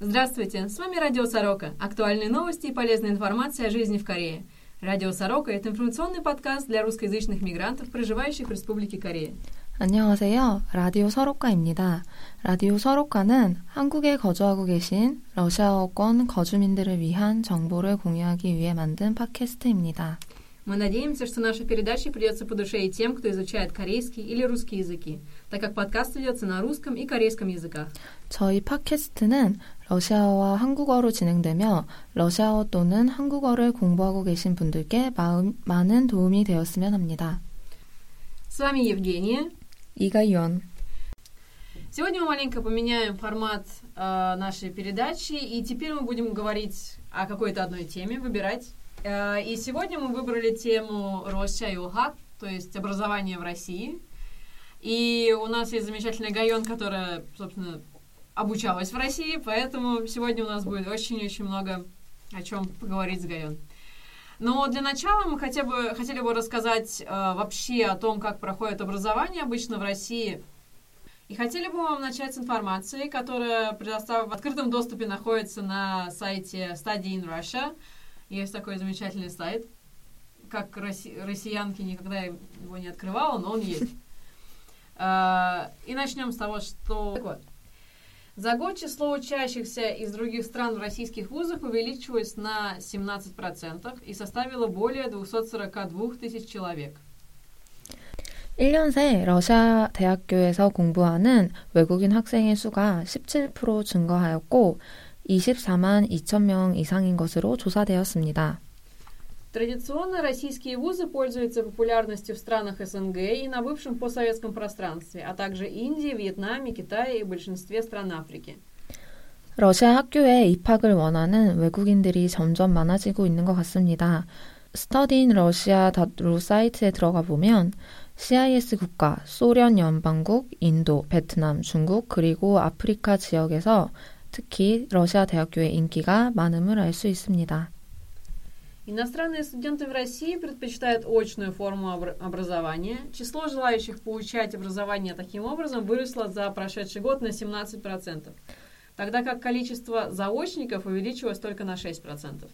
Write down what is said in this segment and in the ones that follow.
Здравствуйте, с вами Радио Сорока. Актуальные новости и полезная информация о жизни в Корее. Радио Сорока – это информационный подкаст для русскоязычных мигрантов, проживающих в Республике Корея. 안녕하세요. 라디오 서로카입니다. 라디오 서로카는 한국에 거주하고 계신 러시아어권 거주민들을 위한 정보를 공유하기 위해 만든 팟캐스트입니다. Мы надеемся, что наша передача придется по душе и тем, кто изучает корейский или русский языки, так как подкаст ведется на русском и корейском языках. 저희 팟캐스트는 러시아어와 한국어로 진행되며 러시아어 또는 한국어를 공부하고 계신 분들께 마음, 많은 도움이 되었으면 합니다. С вами Евгения. 이가연. Сегодня мы маленько поменяем формат э, нашей передачи, и теперь мы будем говорить о какой-то одной теме, выбирать. Э, и сегодня мы выбрали тему Россия и УХАК, то есть образование в России. И у нас есть замечательная Гайон, которая, собственно, обучалась в России, поэтому сегодня у нас будет очень-очень много о чем поговорить с Гайон. Но для начала мы хотя бы, хотели бы рассказать э, вообще о том, как проходит образование обычно в России. И хотели бы вам начать с информации, которая предостав... в открытом доступе находится на сайте Study in Russia. Есть такой замечательный сайт. Как росси... россиянки никогда его не открывала, но он есть. Э, и начнем с того, что... Так вот, за год число учащихся из других стран в российских вузах увеличилось на 17% и составило более 242 тысяч человек. 1년 새 러시아 대학교에서 공부하는 외국인 학생의 수가 17% 증가하였고 24만 2천 명 이상인 것으로 조사되었습니다. Традиционно российские вузы пользуются популярностью в странах СНГ и на бывшем постсоветском пространстве, а также Индии, Вьетнаме, Китае и большинстве стран Африки. 러시아 학교에 입학을 원하는 외국인들이 점점 많아지고 있는 것 같습니다. 스터디인 러시아.루 사이트에 들어가 보면 CIS 국가, 소련 연방국, 인도, 베트남, 중국, 그리고 아프리카 지역에서 특히 러시아 대학교의 인기가 많음을 알 수 있습니다. Иностранные студенты в России предпочитают очную форму образования. Число желающих получать образование таким образом выросло за прошедший год на 17%, тогда как количество заочников увеличилось только на 6%.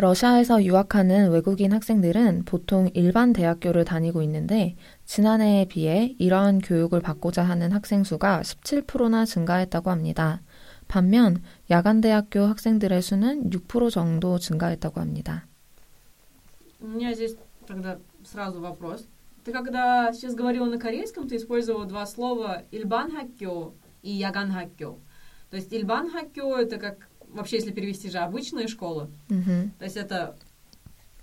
러시아에서 유학하는 외국인 학생들은 보통 일반 대학교를 다니고 있는데 지난해에 비해 이러한 교육을 받고자 하는 학생 수가 17%나 증가했다고 합니다. 반면 야간 대학교 학생들의 수는 6% 정도 증가했다고 합니다. У меня здесь тогда сразу вопрос. Ты когда сейчас говорила на корейском, ты использовала два слова «ильбан хакё» и «яган хакё». То есть «ильбан хакё» — это как, вообще если перевести же, обычная школа. Mm-hmm. То есть это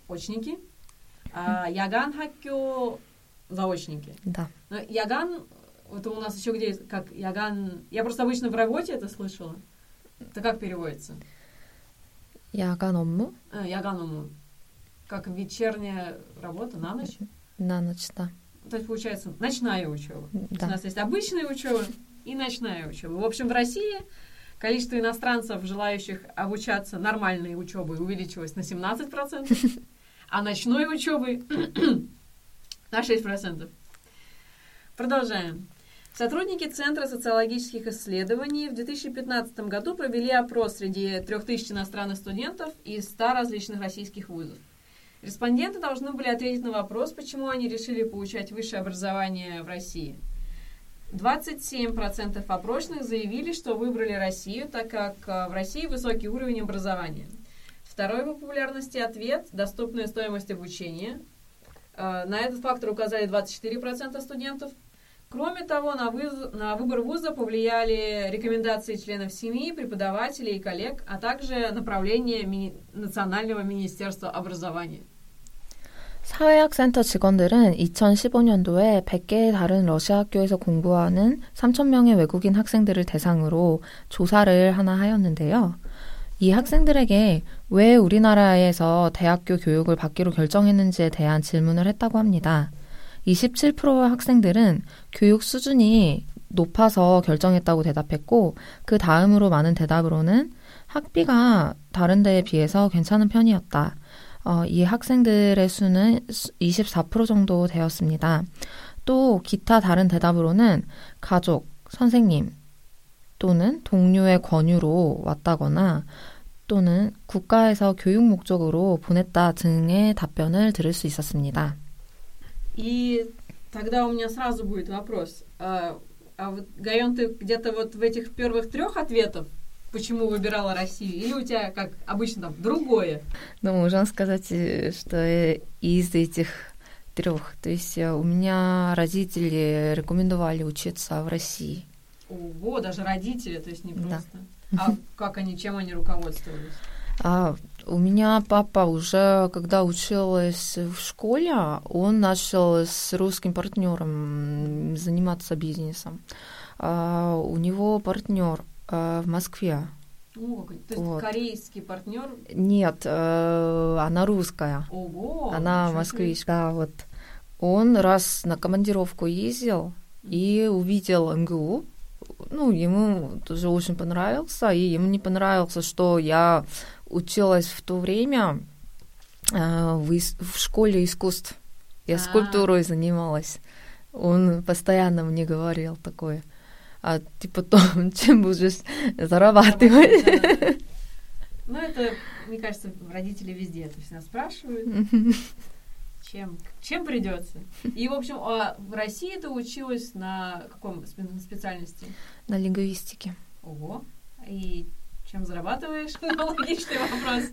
очники, а «яган хакё» — заочники. Да. Но «яган» — это у нас еще где как «яган»... Я просто обычно в работе это слышала. Это как переводится? «яган обму». А, «Яган обму» как вечерняя работа на ночь. На ночь, да. То есть, получается, ночная учеба. Да. У нас есть обычная учеба и ночная учеба. В общем, в России количество иностранцев, желающих обучаться нормальной учебой, увеличилось на 17%, а ночной учебы на 6%. Продолжаем. Сотрудники Центра социологических исследований в 2015 году провели опрос среди 3000 иностранных студентов из 100 различных российских вузов. Респонденты должны были ответить на вопрос, почему они решили получать высшее образование в России. 27% опрошенных заявили, что выбрали Россию, так как э, в России высокий уровень образования. Второй по популярности ответ – доступная стоимость обучения. Э, на этот фактор указали 24% студентов. Кроме того, на, выз... на выбор вуза повлияли рекомендации членов семьи, преподавателей и коллег, а также направление ми... Национального министерства образования. 사회학센터 직원들은 2015년도에 100개의 다른 러시아 학교에서 공부하는 3,000명의 외국인 학생들을 대상으로 조사를 하나 하였는데요. 이 학생들에게 왜 우리나라에서 대학교 교육을 받기로 결정했는지에 대한 질문을 했다고 합니다. 27%의 학생들은 교육 수준이 높아서 결정했다고 대답했고, 그 다음으로 많은 대답으로는 학비가 다른 데에 비해서 괜찮은 편이었다. 어, 이 학생들의 수는 24% 정도 되었습니다. 또 기타 다른 대답으로는 가족, 선생님, 또는 동료의 권유로 왔다거나 또는 국가에서 교육 목적으로 보냈다 등의 답변을 들을 수 있었습니다. И тогда у меня сразу будет вопрос. А, а вот, Гайон, ты где-то вот в этих первых трех ответов, почему выбирала Россию, или у тебя, как обычно, там, другое? Ну, можно сказать, что из этих трех. То есть у меня родители рекомендовали учиться в России. Ого, даже родители, то есть не просто. Да. А как они, чем они руководствовались? А, у меня папа уже, когда училась в школе, он начал с русским партнером заниматься бизнесом. А, у него партнер а, в Москве. О, то есть вот. корейский партнер? Нет, э, она русская. Ого, она москвичка. Вот. Он раз на командировку ездил и увидел МГУ, ну, ему тоже очень понравился, и ему не понравился, что я училась в то время э, в, в школе искусств. Я А-а-а. скульптурой занималась. Он постоянно мне говорил такое. А ты потом чем будешь зарабатывать? Ну, это, мне кажется, родители везде то есть нас спрашивают чем, чем придется. И, в общем, а в России ты училась на каком специальности? На лингвистике. Ого. И чем зарабатываешь? Логичный вопрос.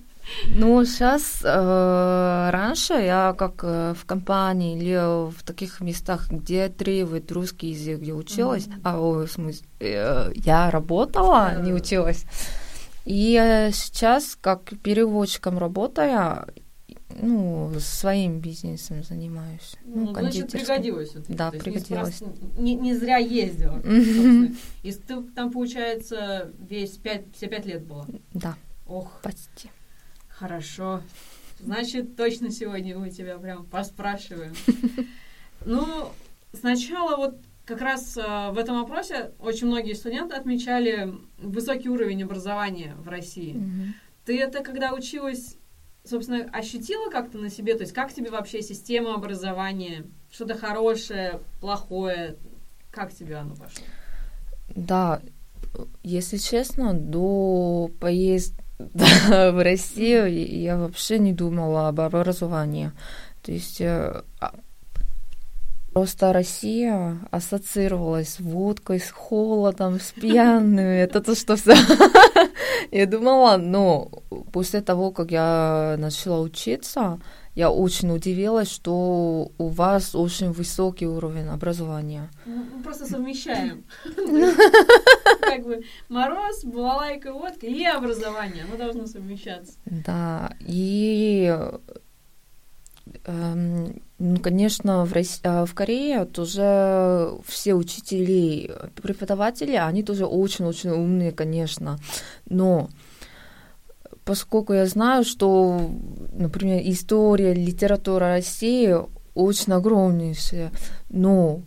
Ну, сейчас, э, раньше я как э, в компании или в таких местах, где требует русский язык, я училась, mm-hmm. а о, в смысле, э, я работала, yeah. не училась. И э, сейчас, как переводчиком работая, ну, своим бизнесом занимаюсь. Ну, ну значит, пригодилось. Вот да, пригодилось. Не, не зря ездила. И ты там, получается, весь пять, все пять лет было? Да. Ох. Почти. Хорошо. Значит, точно сегодня мы тебя прям поспрашиваем. Ну, сначала вот как раз э, в этом вопросе очень многие студенты отмечали высокий уровень образования в России. Ты это когда училась собственно, ощутила как-то на себе, то есть как тебе вообще система образования, что-то хорошее, плохое, как тебе оно пошло? Да, если честно, до поездки в Россию я вообще не думала об образовании. То есть э, а, Просто Россия ассоциировалась с водкой, с холодом, с пьяными. Это то, что все. Я думала, но после того, как я начала учиться, я очень удивилась, что у вас очень высокий уровень образования. Мы просто совмещаем. Как бы мороз, балалайка, водка и образование. Оно должно совмещаться. Да, и ну, конечно, в, России, а, в Корее тоже все учители, преподаватели, они тоже очень-очень умные, конечно. Но поскольку я знаю, что, например, история, литература России очень огромнейшая, но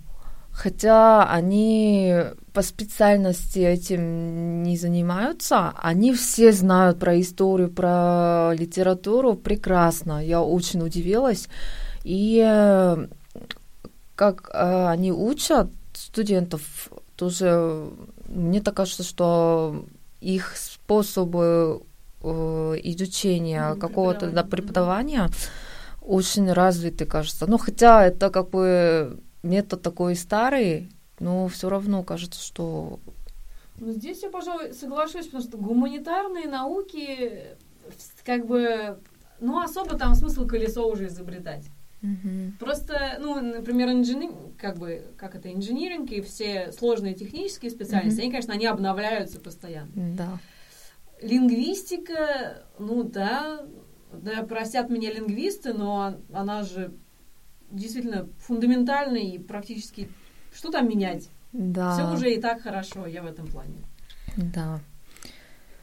хотя они по специальности этим не занимаются, они все знают про историю, про литературу прекрасно. Я очень удивилась. И как э, они учат студентов, тоже мне так кажется, что их способы э, изучения какого-то да, преподавания очень развиты, кажется. Ну, хотя это как бы метод такой старый, но все равно кажется, что... Ну, здесь я, пожалуй, соглашусь, потому что гуманитарные науки, как бы, ну, особо там смысл колесо уже изобретать. Угу. Просто, ну, например, инженер, как бы, как это, инжиниринг и все сложные технические специальности, угу. они, конечно, они обновляются постоянно. Да. Лингвистика, ну да, да, простят меня лингвисты, но она же действительно фундаментальная и практически что там менять? Да. Все уже и так хорошо, я в этом плане. Да.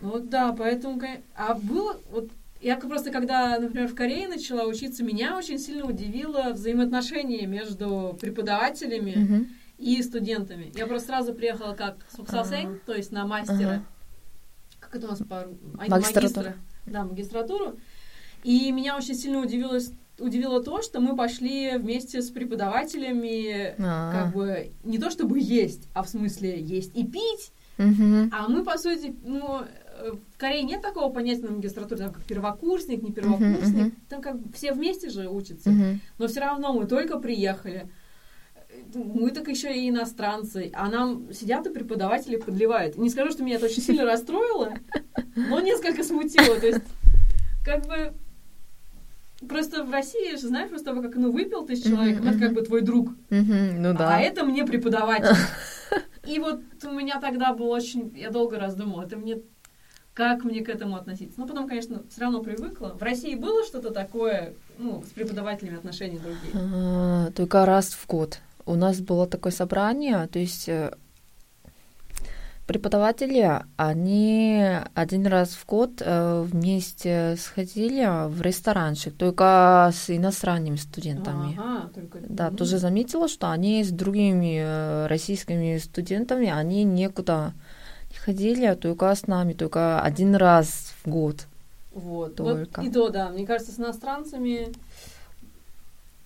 Ну да, поэтому... А было... Вот я просто, когда, например, в Корее начала учиться, меня очень сильно удивило взаимоотношение между преподавателями mm-hmm. и студентами. Я просто сразу приехала как суксасень, uh-huh. то есть на мастера. Uh-huh. Как это у нас по а, магистра? Да, магистратуру. И меня очень сильно удивилось удивило то, что мы пошли вместе с преподавателями, А-а-а. как бы не то чтобы есть, а в смысле есть и пить, Мгм. А мы, по сути, ну, э, в Корее нет такого понятия на магистратуре, там, как первокурсник, не первокурсник. мгм. Там как все вместе же учатся. Мгм. Но все равно мы только приехали. Мы так еще и иностранцы. А нам сидят и преподаватели подливают. Не скажу, что меня это очень сильно расстроило, но несколько смутило. То есть, как бы... Просто в России же, знаешь, после того, как ну, выпил ты с человеком, Мгм, это как бы твой друг. Мгм. Ну да. А это мне преподаватель. И вот у меня тогда был очень... Я долго раздумывала, это мне... Как мне к этому относиться? Ну, потом, конечно, все равно привыкла. В России было что-то такое, ну, с преподавателями отношения другие? А, Только раз в год. У нас было такое собрание, то есть э, преподаватели, они один раз в год э, вместе сходили в ресторанчик, только с иностранными студентами. Ага, только... Да, тоже заметила, что они с другими э, российскими студентами, они никуда не ходили, только с нами, только один раз в год. Вот. только. Вот и то, да. Мне кажется, с иностранцами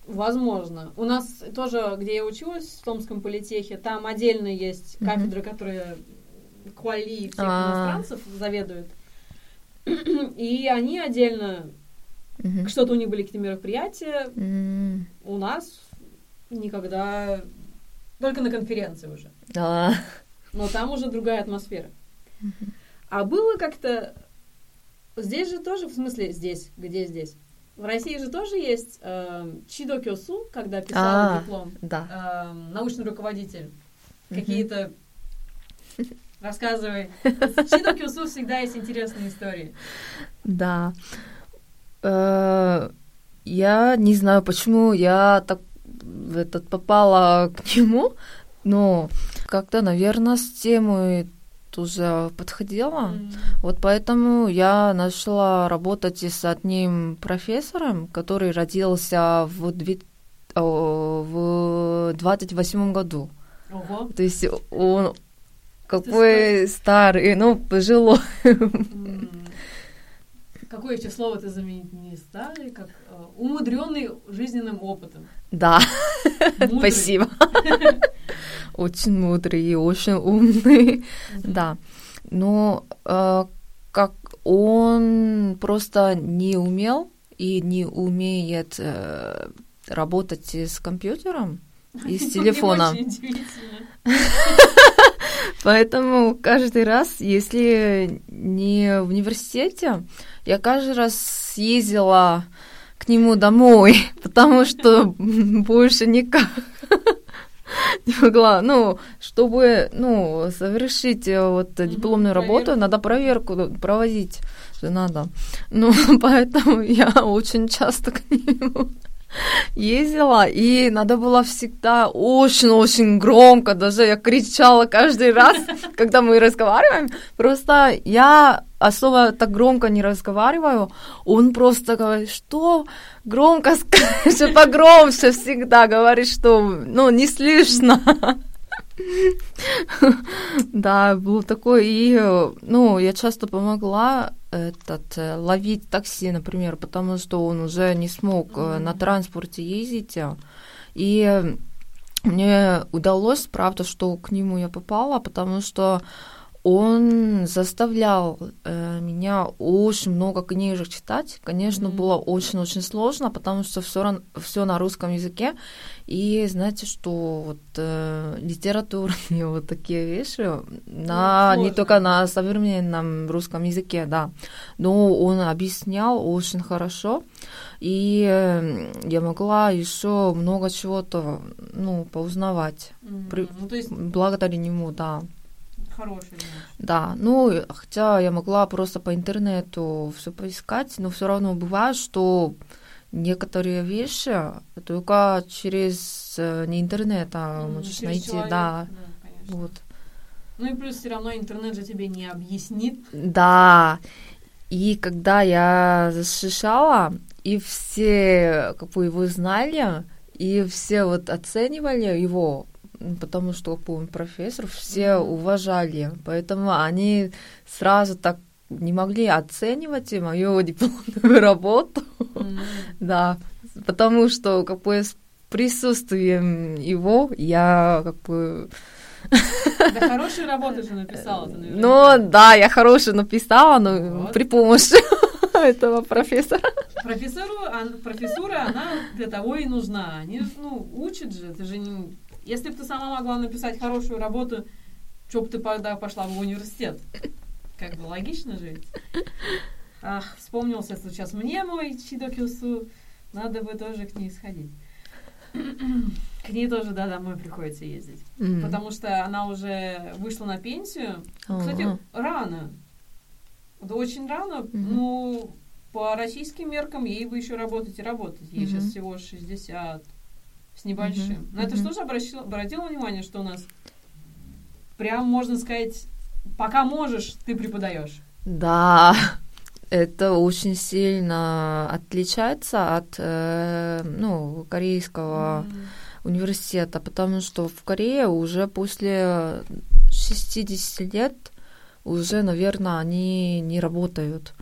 возможно. У нас тоже, где я училась, в Томском политехе, там отдельно есть Мгм. кафедры, которые квали всех А. иностранцев заведуют. И они отдельно, Мгм. что-то у них были какие-то мероприятия, М, у нас никогда, только на конференции уже. Да. Но там уже другая атмосфера. А было как-то... Здесь же тоже, в смысле здесь, где здесь? В России же тоже есть э, Чидо Кёсу, когда писала А. диплом, Да. э, научный руководитель. Мгм. Какие-то... Рассказывай. С Чидо Кёсу всегда есть интересные истории. Да. Э, Я не знаю, почему я так в этот попала к нему, но как-то, наверное, с темой тоже подходила. М. Вот поэтому я начала работать с одним профессором, который родился в, о, в 28 году. Ого. То есть он какой старый, ну, пожилой. Какое еще слово ты заменить не стали? Как умудренный жизненным опытом. Да, Мудрый. спасибо. Очень мудрый и очень умный. Да. Но э, как он просто не умел и не умеет э, работать с компьютером и с телефоном. Поэтому каждый раз, если не в университете, я каждый раз ездила к нему домой, потому что больше никак не могла. Ну, чтобы ну, совершить э, вот дипломную работу, проверку. надо проверку проводить надо. Ну, поэтому я очень часто к нему ездила, и надо было всегда очень-очень громко, даже я кричала каждый раз, когда мы разговариваем. Просто я особо так громко не разговариваю, он просто говорит, что громко скажи, погромче всегда говорит, что, ну, не слышно. Да, был такой, и, ну, я часто помогла этот, э, ловить такси, например, потому что он уже не смог э, на транспорте ездить. э, И э, мне удалось, правда, что к нему я попала, потому что он заставлял э, меня очень много книжек читать. Конечно, Мгм. было очень-очень сложно, потому что все, все на русском языке. И знаете, что вот э, литературные вот такие вещи на, не сложно. только на современном русском языке, да. Но он объяснял очень хорошо. И э, я могла еще много чего-то ну, поузнавать. Мгм. При- Ну, то есть Благодаря нему, да. хороший. значит. Да, ну, хотя я могла просто по интернету все поискать, но все равно бывает, что некоторые вещи только через э, не интернет, а Мгм, можешь через найти, человека, да, конечно. вот. Ну и плюс все равно интернет же тебе не объяснит. Да, и когда я защищала, и все как бы его знали, и все вот оценивали его, потому что он профессор, все уважали, поэтому они сразу так не могли оценивать мою дипломную работу, М. да, потому что как бы с присутствием его я как бы Да хорошую работу же написала ты Ну, да, я хорошую написала, но вот. при помощи этого профессора. Профессору, а, профессура, она для того и нужна. Они, ну, учат же, ты же не... Если бы ты сама могла написать хорошую работу, что бы ты тогда пошла в университет? Как бы логично же Ах, вспомнился сейчас мне мой Чидокюсу. Надо бы тоже к ней сходить. К ней тоже, да, домой приходится ездить. Mm-hmm. Потому что она уже вышла на пенсию. Uh-huh. Кстати, рано. Да очень рано. Mm-hmm. Ну, по российским меркам ей бы еще работать и работать. Ей mm-hmm. сейчас всего 60 с небольшим. Mm-hmm. Но это mm-hmm. что же обратило, обратило внимание, что у нас прям можно сказать, пока можешь, ты преподаешь. Да, это очень сильно отличается от э, ну, корейского mm. университета, потому что в Корее уже после 60 лет уже, наверное, они не работают.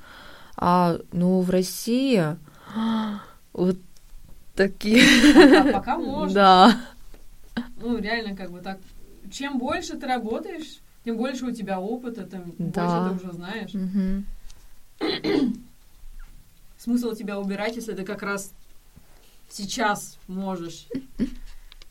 А ну в России вот такие. Пока, пока можно. Да. Ну, реально, как бы так. Чем больше ты работаешь, тем больше у тебя опыта, тем да. больше ты уже знаешь. Угу. Смысл тебя убирать, если ты как раз сейчас можешь.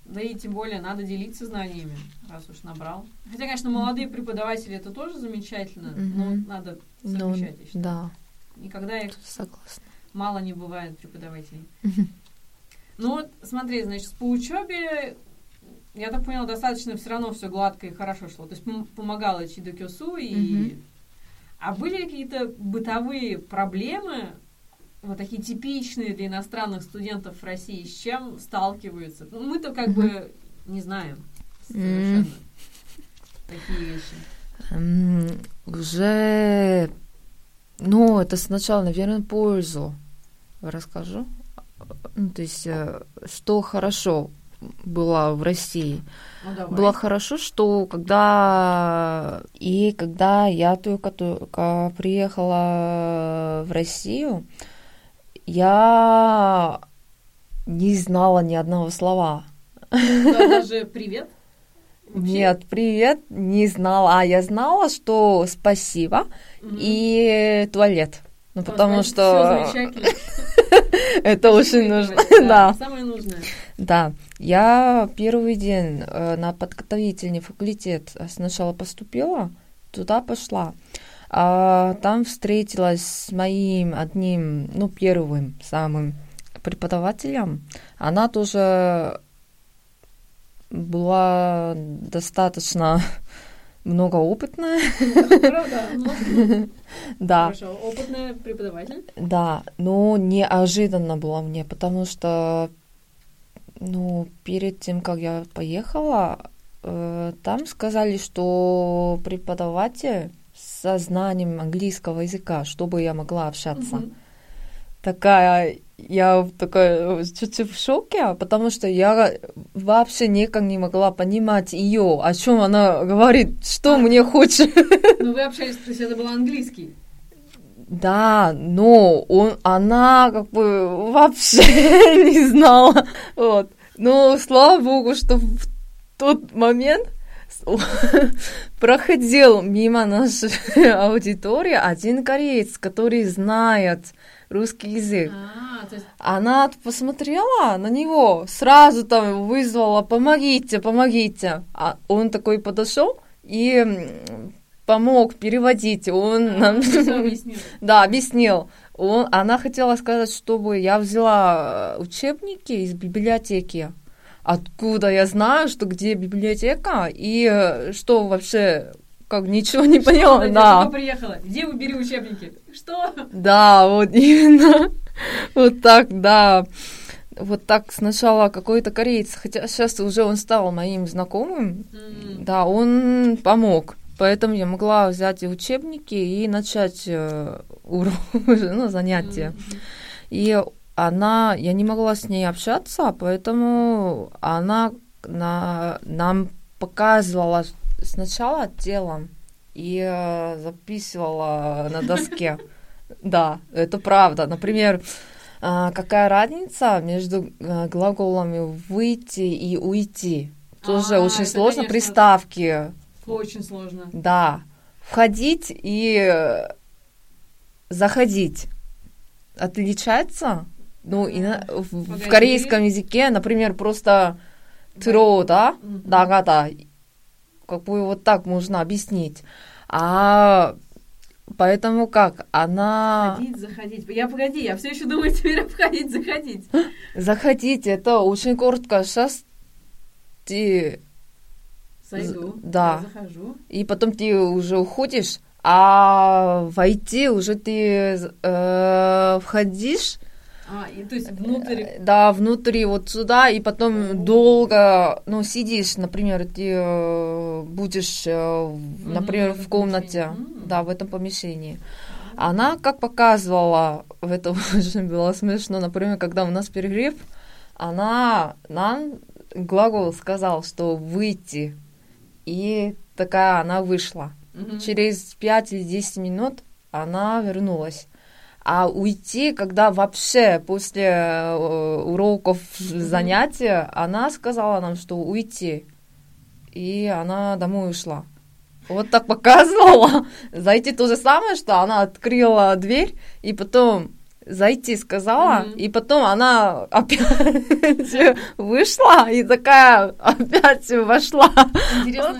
Да и тем более надо делиться знаниями, раз уж набрал. Хотя, конечно, молодые преподаватели это тоже замечательно, mm-hmm. но надо совмещать ну, еще. Да. Никогда их Согласна. мало не бывает преподавателей. Mm-hmm. Ну вот, смотри, значит, по учебе, я так поняла, достаточно все равно все гладко и хорошо шло. То есть помогала Чидокёсу и mm-hmm. А были какие-то бытовые проблемы, вот такие типичные для иностранных студентов в России, с чем сталкиваются? Ну, мы-то как бы не знаем совершенно такие вещи. Уже, ну, это сначала, наверное, пользу расскажу. Ну, то есть, э, что хорошо было в России. Ну, Было хорошо, что когда и когда я только, только приехала в Россию, я не знала ни одного слова. Даже привет? Вообще? Нет, привет не знала. А я знала, что спасибо mm и туалет. Ну, потому что... Это очень нужно. Да. Самое нужное. Да. Я первый день э, на подготовительный факультет сначала поступила, туда пошла. А там встретилась с моим одним, ну, первым самым преподавателем. Она тоже была достаточно многоопытная. Да. Хорошо, опытная преподаватель. Да, но неожиданно было мне, потому что ну, перед тем, как я поехала, э, там сказали, что преподаватель со знанием английского языка, чтобы я могла общаться. Mm-hmm. Такая, я такая чуть-чуть в шоке, потому что я вообще никак не могла понимать ее, о чем она говорит, что а, мне хочет. Ну, вы общались, то есть это был английский? Да, но он, она как бы вообще не знала. Вот. Но слава богу, что в тот момент проходил мимо нашей аудитории один кореец, который знает русский язык. А, есть... Она посмотрела на него, сразу там вызвала «помогите, помогите». А он такой подошел и помог переводить. Он а, нам... объяснил. да, объяснил. Он, она хотела сказать, чтобы я взяла э, учебники из библиотеки. Откуда я знаю, что где библиотека и э, что вообще как ничего не что поняла. Она, да. Приехала. Где вы бери учебники? Что? Да, вот именно. Вот так, да. Вот так сначала какой-то кореец, хотя сейчас уже он стал моим знакомым, mm. да, он помог. Поэтому я могла взять учебники и начать э, урок, ну, занятия. Mm-hmm. И она, я не могла с ней общаться, поэтому она на, нам показывала сначала телом и э, записывала на доске. Да, это правда. Например, э, какая разница между э, глаголами выйти и уйти? То тоже А, очень это, сложно. конечно, Приставки, Очень сложно. да. Входить и заходить отличается. Ну, и на- в, в Погоди. корейском языке, например, просто тро, да, Мгм. нагата. Как бы вот так можно объяснить. А поэтому как? Она... Входить, заходить. Я погоди, я все еще думаю теперь входить, заходить. Заходить, это очень коротко. Сейчас ты... Зайду. Да. захожу. И потом ты уже уходишь, а войти уже ты э, входишь, А, и, то есть внутрь. э, да, внутри вот сюда, и потом долго, ну, сидишь, например, ты э, будешь, э, например, в комнате, да, в этом помещении. Она как показывала, в это очень было смешно, например, когда у нас перерыв, она нам глагол сказал, что выйти, и такая она вышла. Мгм. Через 5 или 10 минут она вернулась. А уйти, когда вообще после э, уроков занятия, она сказала нам, что уйти. И она домой ушла. Вот так показывала. Зайти то же самое, что она открыла дверь, и потом зайти сказала, Мгм. и потом она опять вышла, и такая опять вошла. Интересно,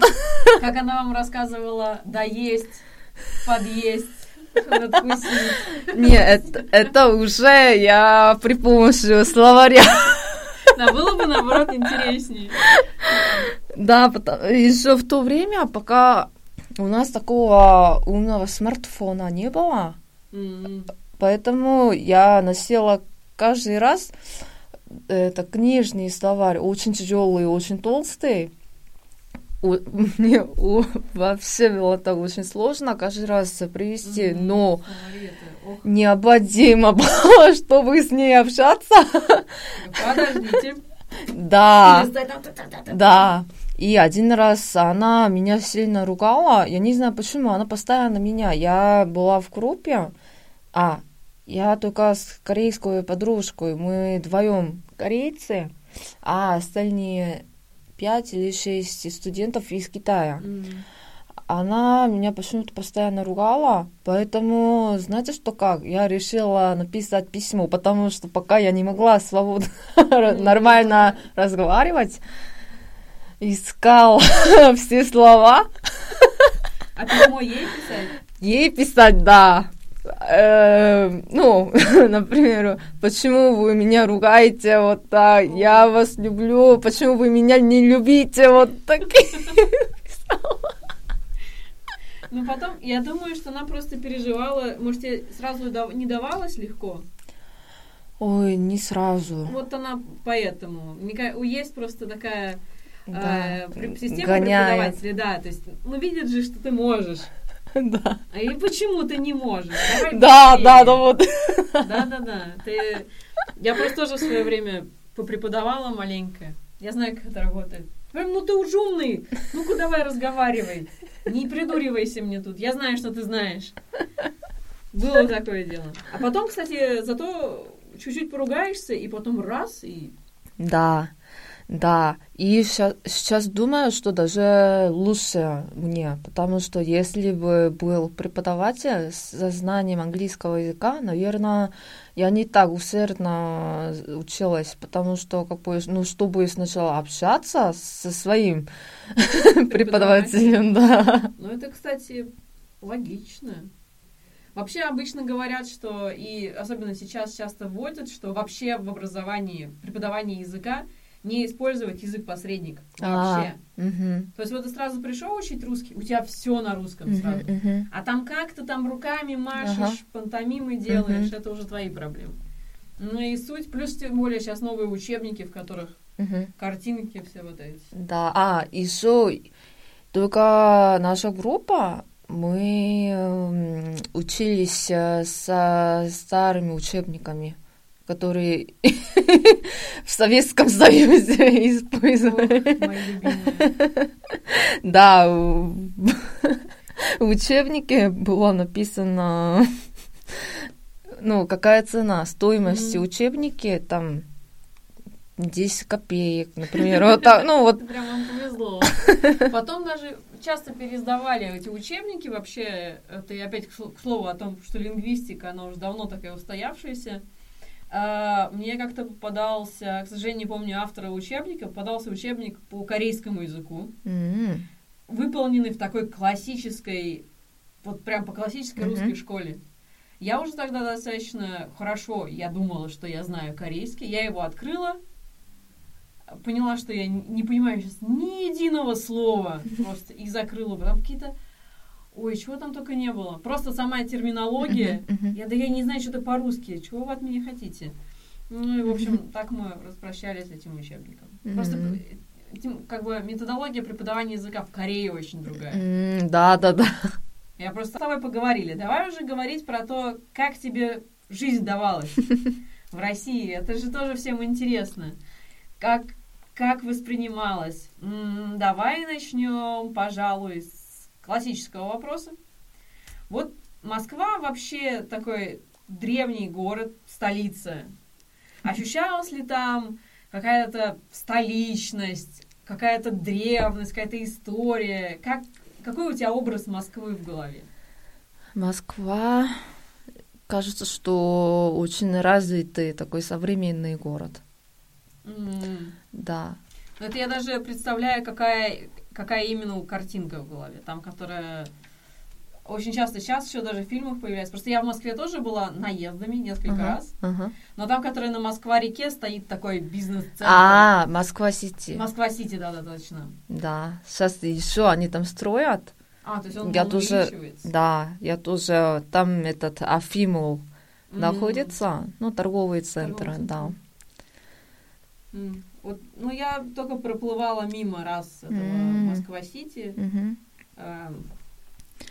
как она вам рассказывала доесть, подъесть, надкусить. Не, это, уже я при помощи словаря. Да, было бы, наоборот, интереснее. Да, еще в то время, пока у нас такого умного смартфона не было, поэтому я носила каждый раз это книжный словарь, очень тяжелый, очень толстый. У- Мне у- вообще было так очень сложно каждый раз привести, Мгм. но ох, необходимо было, чтобы с ней общаться. Подождите. Да. Да. И один раз она меня сильно ругала. Я не знаю почему, она постоянно меня. Я была в группе. А, я только с корейской подружкой. Мы вдвоем корейцы, а остальные пять или шесть студентов из Китая. М. Она меня почему-то постоянно ругала, поэтому, знаете, что как? Я решила написать письмо, потому что пока я не могла свободно, нормально разговаривать, искал все слова, А письмо ей писать? ей писать, да. Э, ну, например, почему вы меня ругаете вот так, я вас люблю, почему вы меня не любите, вот такие. Ну, потом, я думаю, что она просто переживала, может, тебе сразу не давалось легко? Ой, не сразу. Вот она поэтому. Есть просто такая Да, э, система гоняет. преподавателей, да, то есть, ну, видят же, что ты можешь. Да. А и почему ты не можешь? Давай Да, быстрее. да, да, вот. Да-да-да. Ты... Я просто тоже в свое время попреподавала маленько. Я знаю, как это работает. Прям, ну ты уж умный. Ну-ка давай разговаривай. Не придуривайся мне тут. Я знаю, что ты знаешь. Было такое дело. А потом, кстати, зато чуть-чуть поругаешься, и потом раз, и... Да, да. И ща- сейчас думаю, что даже лучше мне, потому что если бы был преподаватель со знанием английского языка, наверное, я не так усердно училась, потому что, как бы, ну, чтобы сначала общаться со своим преподавателем, да. Ну, это, кстати, логично. Вообще обычно говорят, что, и особенно сейчас часто вводят, что вообще в образовании, преподавании языка не использовать язык-посредник. Вообще. А, мгм, То есть вот ты сразу пришел учить русский, у тебя все на русском мгм, сразу. мгм. А там как ты там руками машешь, Ага. пантомимы делаешь, Мгм. это уже твои проблемы. Ну и суть, плюс тем более сейчас новые учебники, в которых Мгм. картинки все вот эти. Да, а, еще только наша группа, мы м, учились э, со старыми учебниками, которые в Советском Союзе использовали. Да, в учебнике было написано, ну, какая цена, стоимость учебники, там, 10 копеек, например. Вот так, ну вот. Прям вам повезло. Потом даже часто переиздавали эти учебники. Вообще, это и опять к слову о том, что лингвистика, она уже давно такая устоявшаяся. А, мне как-то попадался, к сожалению, не помню автора учебника, попадался учебник по корейскому языку, М. выполненный в такой классической, вот прям по классической Мгм. русской школе. Я уже тогда достаточно хорошо, я думала, что я знаю корейский. Я его открыла, поняла, что я не понимаю сейчас ни единого слова, просто и закрыла. Там какие-то... Ой, чего там только не было. Просто сама терминология. Я, да я не знаю, что это по-русски. Чего вы от меня хотите? Ну и, в общем, так мы распрощались с этим учебником. Просто Мгм. э, как бы методология преподавания языка в Корее очень другая. Да, да, да. Я просто с тобой поговорили. Давай уже говорить про то, как тебе жизнь давалась в России. Это же тоже всем интересно. Как, как воспринималось? М, Давай начнем, пожалуй, с классического вопроса. Вот Москва вообще такой древний город, столица. Ощущалась ли там какая-то столичность, какая-то древность, какая-то история? Как, какой у тебя образ Москвы в голове? Москва, кажется, что очень развитый такой современный город. М. Да. Ну, Это я даже представляю, какая, какая именно картинка в голове. Там, которая очень часто сейчас еще даже в фильмах появляется. Просто я в Москве тоже была наездами несколько Ага, раз. ага. Но там, которая на Москва-реке, стоит такой бизнес-центр. А, Москва-Сити. Москва-Сити, да-да, точно. Да. Сейчас еще они там строят. А, то есть он, Я тоже-. Да, я тоже там этот Афимул М. находится, ну, торговый центр, Торговый да. центр. Вот, ну, я только проплывала мимо раз этого М. Москва-Сити. Мгм. эм,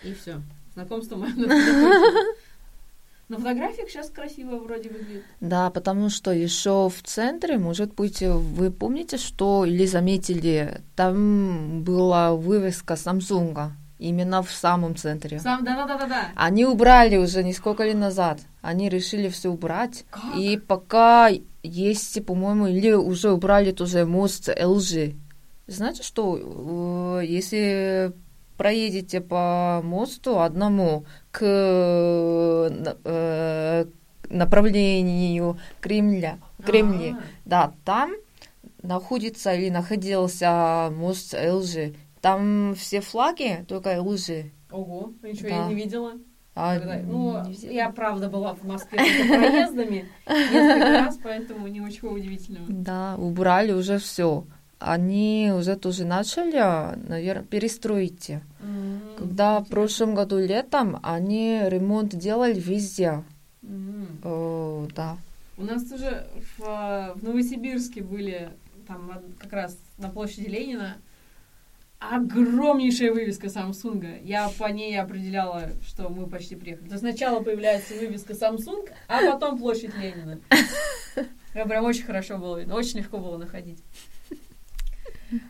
и все. Знакомство мое. На фотографиях сейчас красиво вроде выглядит. Да, потому что еще в центре, может быть, вы помните, что или заметили, там была вывеска Самсунга именно в самом центре. Сам, да-да-да-да. Они убрали уже несколько лет назад. Они решили все убрать. Как? И пока есть, по-моему, или уже убрали тоже мост LG. Знаете что, э, если проедете по мосту одному к э, на- направлению Кремля, Кремля, А, да, там находится или находился мост LG. Там все флаги только LG. Ого, ничего Да. я не видела. А, Когда- ну, не видела. я правда была в Москве проездами несколько раз, поэтому ничего удивительного. Да, убрали уже все. Они уже тоже начали, наверное, перестроить. М, Когда в прошлом году летом они ремонт делали везде. М. О, да. У нас тоже в, в Новосибирске были там как раз на площади Ленина огромнейшая вывеска Самсунга. Я по ней определяла, что мы почти приехали. То сначала появляется вывеска Samsung, а потом площадь Ленина. Это прям очень хорошо было видно, очень легко было находить.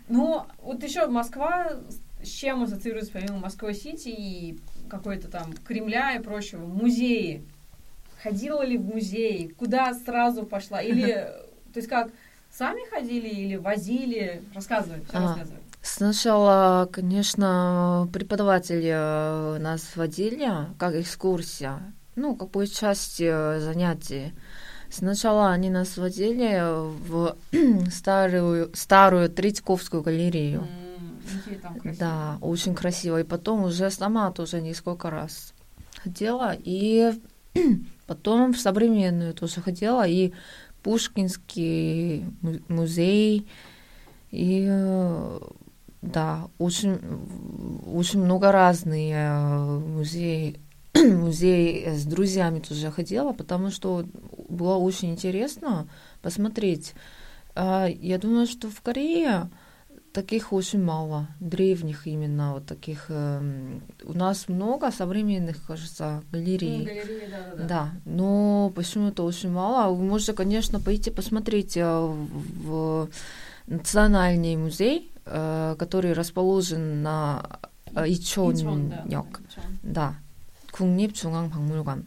Ну, вот еще Москва, с чем ассоциируется помимо Москвы-Сити и какой-то там Кремля и прочего? Музеи. Ходила ли в музей? Куда сразу пошла? Или, то есть как, сами ходили или возили? Рассказывай, все А. рассказывай. Сначала, конечно, преподаватели э, нас водили как экскурсия, ну, какой части э, занятий. Сначала они нас водили в старую, старую Третьяковскую галерею. Красивые. Да, очень красиво. И потом уже сама тоже несколько раз ходила. И потом в современную тоже ходила. И Пушкинский му- музей. И э, да, очень, очень много разных э, музеев. Музей с друзьями тоже ходила, потому что было очень интересно посмотреть. А, Я думаю, что в Корее таких очень мало, древних именно вот таких. эм, У нас много современных, кажется, Ну, галерей. галереи, да, да, да. Да, но почему-то очень мало. Вы можете, конечно, пойти посмотреть э, в Национальный музей, э, Э, который расположен на э, Ичон역, да, 국립중앙박물관.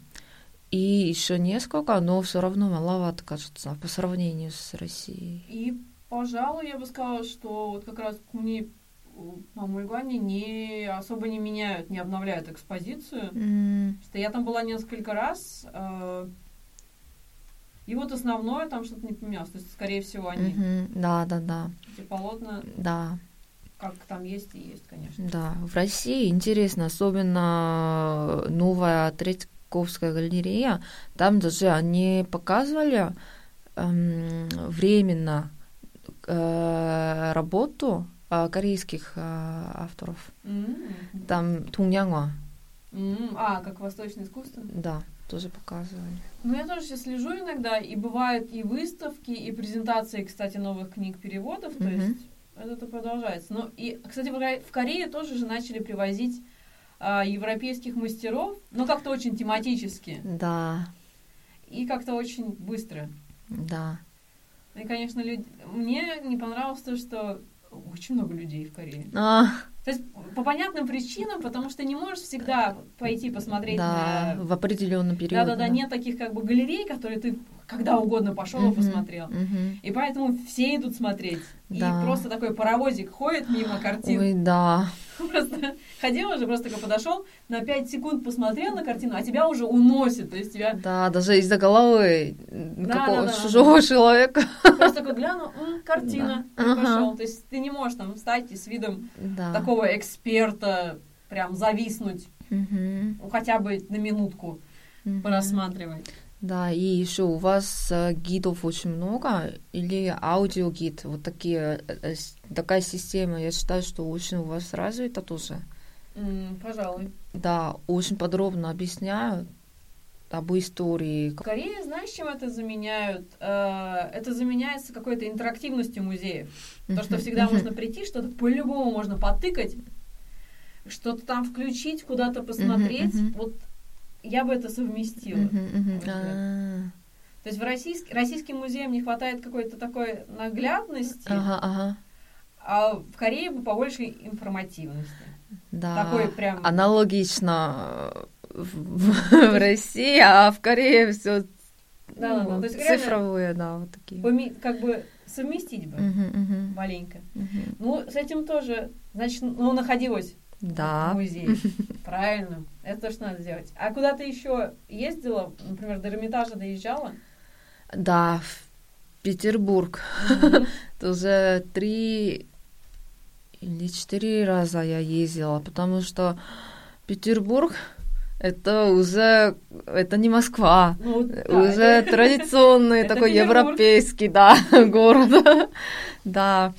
И еще несколько, но все равно маловато, кажется, по сравнению с Россией. И, пожалуй, я бы сказала, что вот как раз Куни на Мульгане не особо не меняют, не обновляют экспозицию. Mm. Что я там была несколько раз. Э, и вот основное там что-то не поменялось. То есть, скорее всего, они мгм, Да, да, да, эти полотна, да, как там есть и есть, конечно. да. В России интересно, особенно новая Третьяковская галерея, там даже они показывали эм, временно э, работу э, корейских э, авторов. М. Там Туньянгва, М, А, как восточное искусство? да, тоже показывали. Ну, я тоже сейчас слежу иногда, и бывают и выставки, и презентации, кстати, новых книг переводов, то есть это продолжается. Ну, и, кстати, в Корее тоже же начали привозить а, европейских мастеров, но как-то очень тематически Да, и как-то очень быстро. да. И, конечно, люд- мне не понравилось то, что очень много людей в Корее. А, То есть по понятным причинам, потому что не можешь всегда пойти посмотреть да, на... в определенный период. Да-да-да, нет таких как бы галерей, которые ты когда угодно пошел и посмотрел. И поэтому все идут смотреть. Да. И просто такой паровозик ходит мимо картин. Ой, да. Просто ходил уже, просто такой подошел, на 5 секунд посмотрел на картину, а тебя уже уносит. То есть тебя Да, даже из-за головы Да, какого да, да, чужого человека. просто такой глянул, «М, картина, Да. и Ага. пошел. То есть ты не можешь там встать и с видом Да. такого эксперта прям зависнуть, ну, хотя бы на минутку мгм. порассматривать. Да, и еще у вас э, гидов очень много или аудиогид, вот такие, э, э, такая система, я считаю, что очень у вас развита тоже. М, Пожалуй. Да, очень подробно объясняют об истории. Корее, знаешь, чем это заменяют? Это заменяется какой-то интерактивностью музеев. То, что всегда можно прийти, что-то по-любому можно потыкать, что-то там включить, куда-то посмотреть. Вот я бы это совместила. А, То есть в российск- российским музеям не хватает какой-то такой наглядности, Ага, ага. а в Корее бы побольше информативности. Да. Такой прям... Аналогично э, в, в России, а в Корее все Да-да-да, то есть реально- цифровые, да, вот такие. поми- Как бы совместить бы мгм, маленько. мгм. Ну, с этим тоже, значит, ну, находилась в Да. музее. Правильно. Это то, что надо сделать. А куда ты еще ездила? Например, до Эрмитажа доезжала? Да, в Петербург. Мгм. Уже три или четыре раза я ездила, потому что Петербург это уже это не Москва, Ну, да, уже традиционный такой европейский, да, город. Да.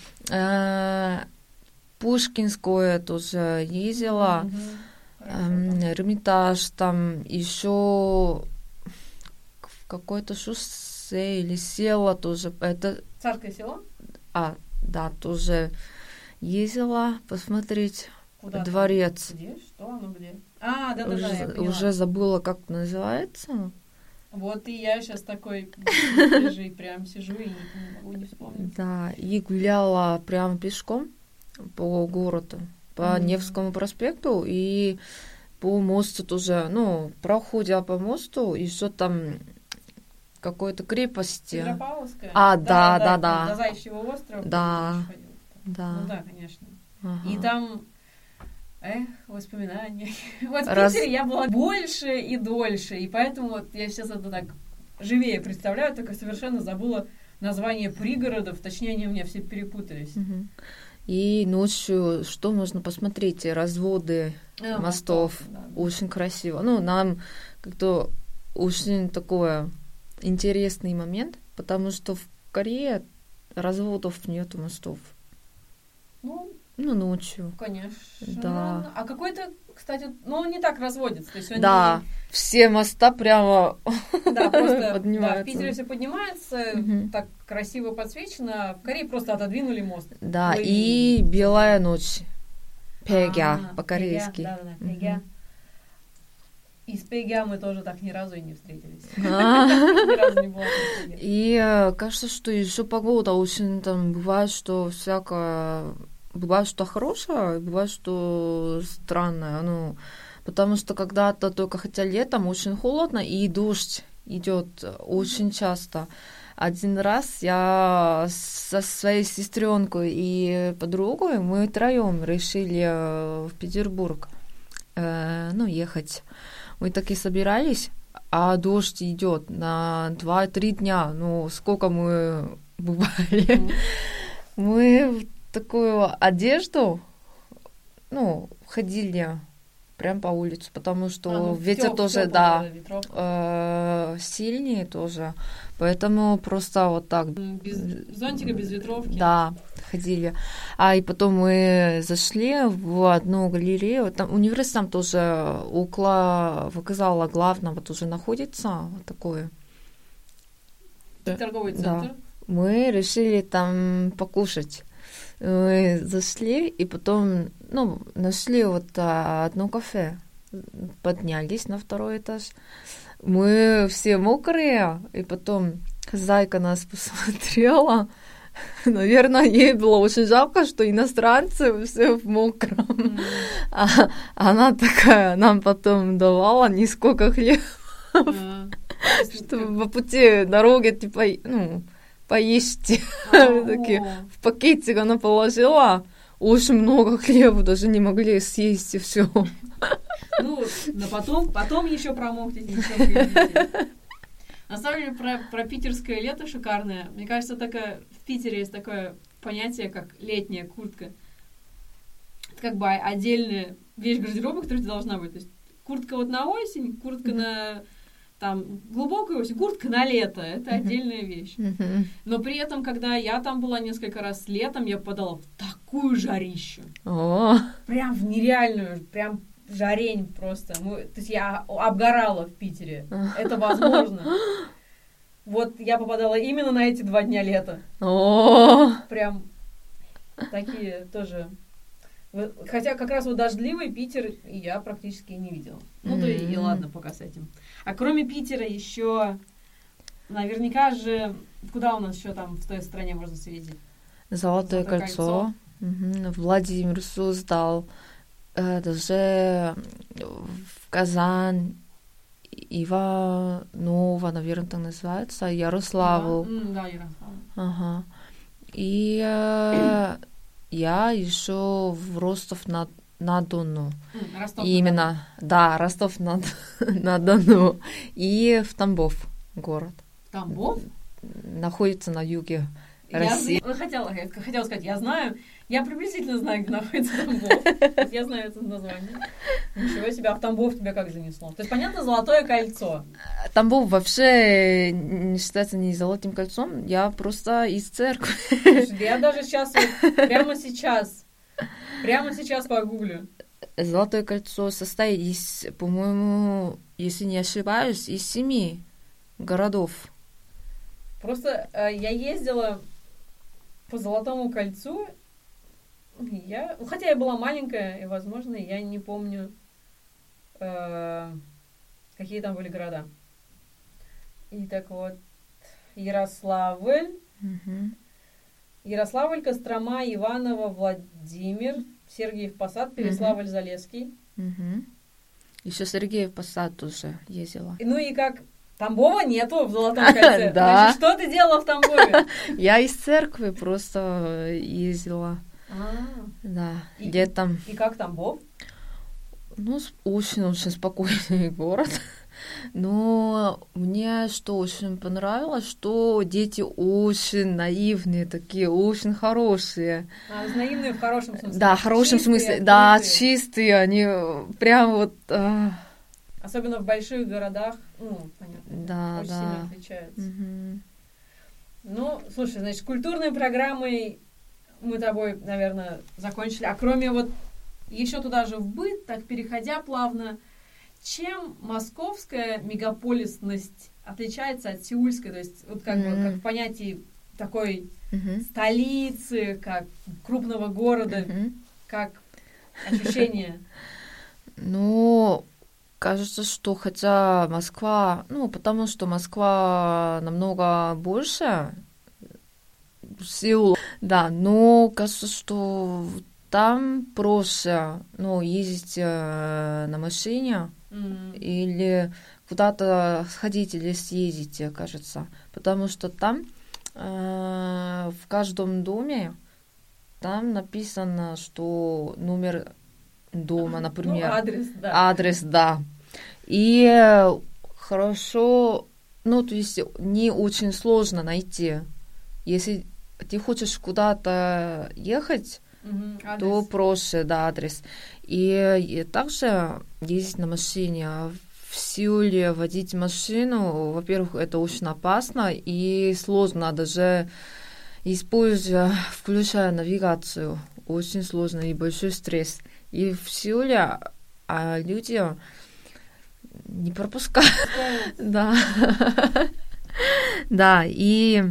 Пушкинское тоже ездила. Хорошо, Эм, да. Эрмитаж, там еще в какое-то шоссе или село тоже. Это, Царское село? а, да, тоже ездила посмотреть Куда? там? дворец. Где? Что оно где? А, да-да-да, я Уже, поняла. уже забыла, как называется. Вот и я сейчас такой свежий прям сижу и не могу не вспомнить. Да, и гуляла прямо пешком по городу, по Мгм. Невскому проспекту и по мосту тоже, ну, проходя по мосту, еще там какой-то крепости. Петропавловская? А, да, да, там да. До Заячьего острова. Да. Да. Ну да, конечно. ага. И там, эх, воспоминания. Вот в Раз- Питере я была больше и дольше, и поэтому вот я сейчас это так живее представляю, только совершенно забыла название пригородов, точнее, они у меня все перепутались. Мгм. И ночью что можно посмотреть? Разводы А, мостов. да. Очень красиво. Ну, нам как-то очень такое интересный момент, потому что в Корее разводов нет мостов. Ну, Ну, ночью. конечно. Да. А какой-то, кстати, ну, он не так разводится. То есть он Да, все моста прямо не- да, просто да, в поднимаются. Питере все поднимается, Мгм. так красиво подсвечено, а в Корее просто отодвинули мост. Да, Ой. и белая ночь. Пегя А, по-корейски. Да, да, да. И с пегя мы тоже так ни разу и не встретились. А. Не. И э, кажется, что еще погода очень там бывает, что всякое бывает, что хорошее, бывает, что странное. Ну, Потому что когда-то только хотя летом очень холодно и дождь идет очень часто. Один раз я со своей сестренкой и подругой мы троем решили э, в Петербург э, ну, ехать. Мы так и собирались, а дождь идет на 2-3 дня. Ну, сколько мы бывали. Mm. Мы такую одежду, ну, ходили прям по улице, потому что а, ну, ветер тёп, тоже, тёп, да, э, сильнее тоже. Поэтому просто вот так. Без зонтика, без ветровки. Да, ходили. А и потом мы зашли в одну галерею. Там университет там тоже около вокзала главного тоже находится. Вот такое. Торговый центр. Да. Мы решили там покушать. Мы зашли и потом, ну, нашли вот а, одно кафе. Поднялись на второй этаж. Мы все мокрые, и потом хозяйка нас посмотрела. Наверное, ей было очень жалко, что иностранцы все в мокром. Mm. А, она такая нам потом давала нисколько хлеба. Mm. Чтобы по пути дороги, типа, ну, поешьте. Такие, в пакетик она положила, очень много хлеба, даже не могли съесть и все. Ну, но потом, потом еще промокнете, ничего На самом деле, про, про питерское лето шикарное. Мне кажется, такое, в Питере есть такое понятие, как летняя куртка. Это как бы отдельная вещь гардероба, которая должна быть. То есть куртка вот на осень, куртка mm-hmm. на там глубокая осень, куртка на лето, это отдельная вещь. Но при этом, когда я там была несколько раз летом, я попадала в такую жарищу. Oh. Прям в нереальную, прям жарень просто. Мы, то есть я обгорала в Питере. Это возможно. Вот я попадала именно на эти два дня лета. Oh. Прям такие тоже Хотя как раз вот дождливый Питер я практически не видела. Ну, то и, и ладно, пока с этим. А кроме Питера еще наверняка же... Куда у нас еще там в той стране можно съездить? Золотое, Золотое кольцо. кольцо. Угу. Владимир создал э, даже в Казань Иванова, наверное, так называется, Ярославл. Да, да Ярославл. Ага. И э, я еще в Ростов на на Дону. Ростов Именно, да, Ростов на, на Дону. И в Тамбов город. Тамбов? Находится на юге России. Я хотела, хотела сказать, я знаю, я приблизительно знаю, где находится Тамбов. Я знаю это название. Ничего себе, а в Тамбов тебя как занесло? То есть, понятно, Золотое кольцо. Тамбов вообще не считается не золотым кольцом, я просто из церкви. я даже сейчас, вот, прямо сейчас, прямо сейчас погуглю. Золотое кольцо состоит из, по-моему, если не ошибаюсь, из семи городов. Просто э, я ездила по Золотому кольцу, я, хотя я была маленькая, и, возможно, я не помню, э, какие там были города. И так вот, Ярославль, угу. Ярославль, Кострома, Иваново, Владимир, Сергиев Посад, Переславль-Залесский. Угу. Еще Сергеев Посад тоже ездила. Ну и как Тамбова нету в Золотом кольце. Да. Значит, что ты делала в Тамбове? Я из церкви просто ездила. А, да, и, летом. И как Тамбов? Ну, очень-очень спокойный город. Но мне что очень понравилось, что дети очень наивные такие, очень хорошие. А, наивные в хорошем смысле? Да, в хорошем чистые, смысле, да, чистые, они прям вот... А... Особенно в больших городах, ну, понятно, да, очень да. сильно отличаются. Угу. Ну, слушай, значит, культурной программой мы тобой, наверное, закончили. А кроме вот еще туда же в быт, так переходя плавно, чем московская мегаполисность отличается от сеульской? То есть вот как mm-hmm. как в понятии такой mm-hmm. столицы, как крупного города, mm-hmm. как ощущение? Ну, кажется, что хотя Москва, ну, потому что Москва намного больше, Сеул, да, но кажется, что там проще, ну, ездить э, на машине Или куда-то сходить или съездить, кажется. Потому что там э, в каждом доме там написано, что номер дома, Ну, например, адрес, да. адрес, да. И э, хорошо, ну, то есть не очень сложно найти. Если ты хочешь куда-то ехать, Мгм, то проще, да, адрес. И, и также ездить на машине. А В Сеуле водить машину, во-первых, это очень опасно и сложно, даже используя, включая навигацию, очень сложно и большой стресс. И в Сеуле а, люди не пропускают. Да. Да, и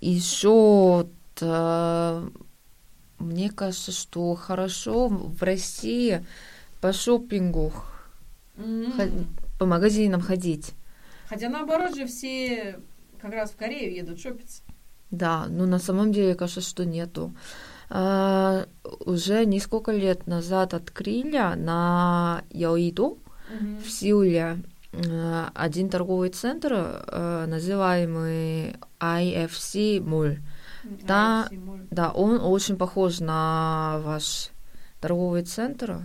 еще мне кажется, что хорошо в России по шопингу, Мгм. хо- по магазинам ходить. Хотя наоборот же все как раз в Корею едут шопиться. Да, но на самом деле кажется, что нету. А, уже несколько лет назад открыли на Йоиду Мгм. в Сеуле э, один торговый центр, э, называемый IFC Mall. Да. Да, он очень похож на ваш торговый центр.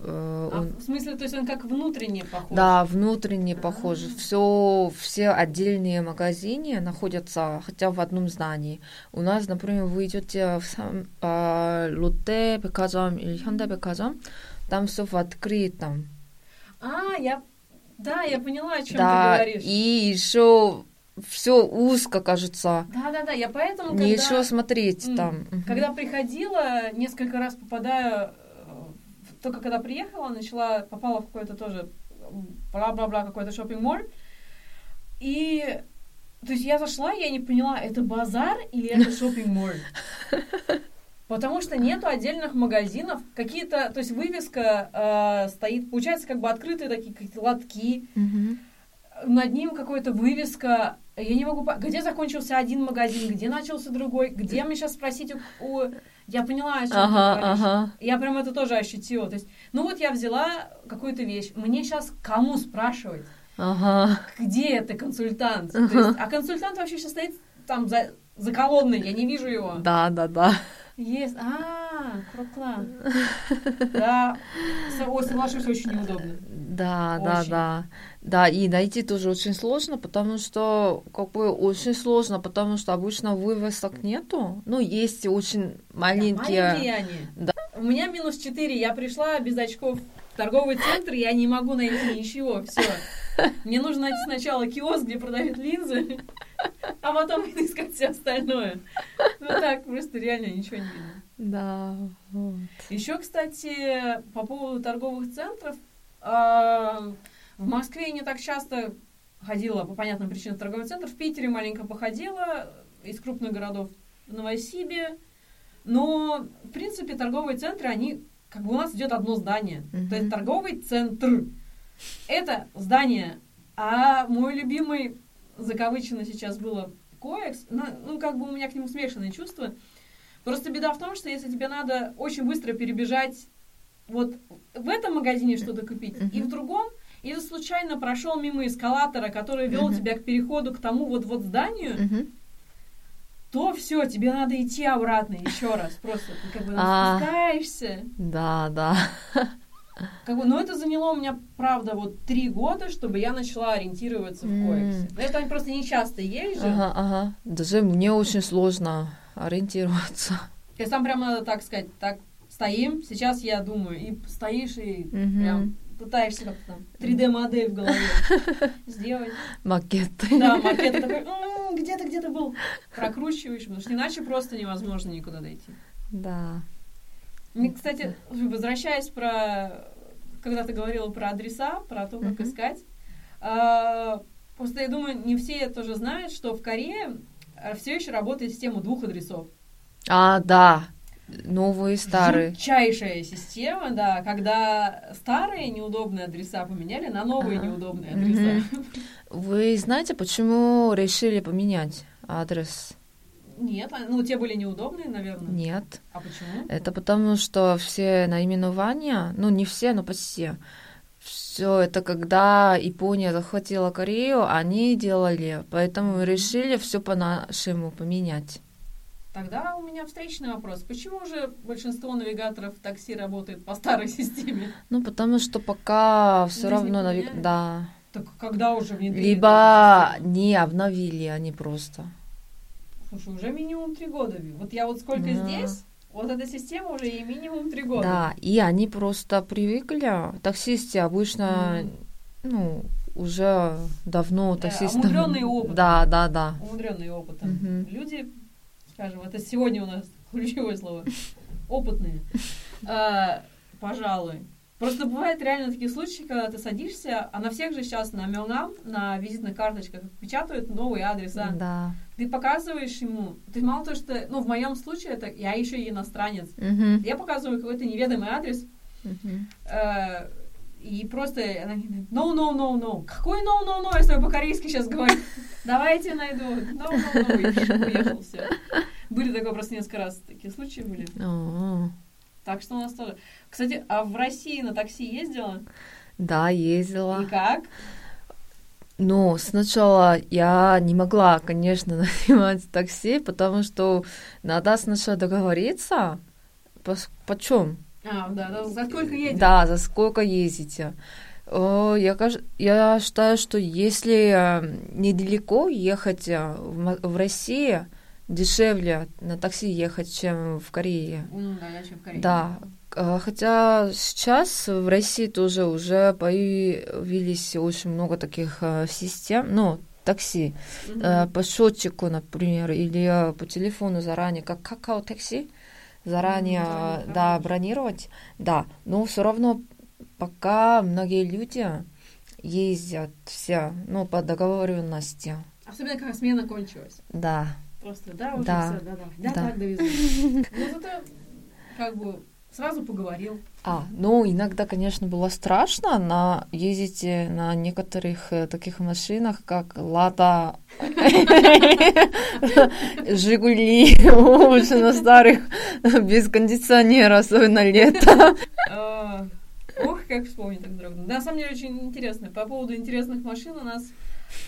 Э, А, он- в смысле, то есть он как внутренне похож? Да, внутренне похоже. А. Все, все отдельные магазины находятся хотя в одном здании. У нас, например, вы идете в сам а, Лотте Бекажам или Хендай Бекажам, там все в открытом. А, я... Да, я поняла, о чем да, ты говоришь. и еще все узко, кажется. Да-да-да, я поэтому, когда... Нечего смотреть там. Когда приходила, несколько раз попадаю, э, только когда приехала, начала, попала в какой-то тоже бла-бла-бла, какой-то шопинг-молл, и то есть я зашла, я не поняла, это базар или это шопинг-молл? Потому что нету отдельных магазинов, какие-то, то есть вывеска э, стоит, получается, как бы открытые такие какие-то лотки, Мгм. Над ним какая-то вывеска. Я не могу... Где закончился один магазин, где начался другой, где мне сейчас спросить у... у- Я поняла, о чем ты Ага, говоришь. ага. Я прям это тоже ощутила. То есть, ну вот я взяла какую-то вещь. Мне сейчас кому спрашивать, Ага. где это консультант? То Ага. есть, а консультант вообще сейчас стоит там за, за колонной, я не вижу его. Да, да, да. Есть. А, круто. Да, ой, соглашусь, очень неудобно. Да, да, Очень. да. Да, и найти тоже очень сложно, потому что, как бы, очень сложно, потому что обычно вывесок нету. Ну, есть очень маленькие. Маленькие они. Да. У меня минус 4. Я пришла без очков в торговый центр, я не могу найти ничего. Все. Мне нужно найти сначала киоск, где продают линзы, а потом искать все остальное. Ну так, просто реально ничего не видно. Да, вот. Еще, кстати, по поводу торговых центров. А, В Москве я не так часто ходила по понятным причинам в торговый центр. В Питере маленько походила, из крупных городов в Новосибе. Но, в принципе, торговые центры, они, как бы у нас идет одно здание. Мгм. То есть торговый центр – это здание. А мой любимый, закавычено сейчас было, коекс, ну, ну, как бы у меня к нему смешанные чувства. Просто беда в том, что если тебе надо очень быстро перебежать вот в этом магазине что-то купить, и в другом, и ты случайно прошел мимо эскалатора, который вел Мгм. тебя к переходу к тому вот вот зданию, Мгм. то все, тебе надо идти обратно еще раз. Просто ты как бы А. спускаешься. Да, да. Как бы, но это заняло у меня, правда, вот три года, чтобы я начала ориентироваться в коексе. Но я там просто не часто езжу. Ага, ага. Даже мне очень сложно ориентироваться. И там прям надо так сказать, так, стоим, сейчас я думаю, и стоишь, и Мгм. прям пытаешься как-то там 3D-модель в голове сделать. Макеты. Да, макет такой, «М, где ты, где ты был? Прокручиваешь, потому что иначе просто невозможно никуда дойти. Да. Мне, кстати, возвращаясь про... Когда ты говорила про адреса, про то, как искать, а, просто я думаю, не все тоже знают, что в Корее все еще работает система двух адресов. А, да. Новые, старые. Жутчайшая система, да, когда старые неудобные адреса поменяли на новые Ага. неудобные адреса. Вы знаете, почему решили поменять адрес? Нет, а- ну, те были неудобные, наверное. Нет. А почему? Это потому, что все наименования, ну не все, но почти, все это когда Япония захватила Корею, они делали, поэтому решили все по-нашему поменять. Тогда у меня встречный вопрос. Почему же большинство навигаторов такси работает по старой системе? Ну, потому что пока все равно, навиг... да, Так когда уже внедрили? либо не обновили они просто. Слушай, уже минимум три года. Вот я вот сколько Да. здесь, вот эта система уже и минимум три года. Да, и они просто привыкли. Таксисты обычно, Мгм. ну, уже давно таксисты. омудрённые опытом. Да, да, да. Умудренные опытом. Мгм. Люди, скажем, это сегодня у нас ключевое слово, опытные. А, Пожалуй. Просто бывают реально такие случаи, когда ты садишься, а на всех же сейчас на Мелнам, на визитных карточках печатают новые адреса. Да. Ты показываешь ему, ты мало то, что, ну, в моем случае, это я еще и иностранец. Мгм. Я показываю какой-то неведомый адрес, Мгм. э, и просто она говорит, no, no, no, no. Какой no, no, no, я по-корейски сейчас говорю? Давайте найду. No, no, no. И уехал, все. Были такое просто несколько раз такие случаи были. Так что у нас тоже. Кстати, а в России на такси ездила? Да, ездила. И как? Но сначала я не могла, конечно, нанимать такси, потому что надо сначала договориться, пос- почем. А, да, да, за сколько едет? Да, за сколько ездите. Я, я считаю, что если э, недалеко ехать э, в России, дешевле на такси ехать, чем в Корее. Ну, да, я еще в Корее. Да, Э, Хотя сейчас в России тоже уже появились очень много таких систем, ну, такси, э, по счетчику, например, или по телефону заранее, как какао такси, заранее, э, да, бронировать, да, но все равно пока многие люди ездят все, ну, по договоренности, Особенно, когда смена кончилась. да. Просто, да, уже Да. все, да, да. Да, Да. так довезу. Ну, зато, как бы, сразу поговорил. А, ну, иногда, конечно, было страшно на ездить на некоторых э, таких машинах, как Лада, Жигули, очень на старых, без кондиционера, особенно лето. А, Ох, как вспомнить так вздрогнул. На самом деле очень интересно. По поводу интересных машин у нас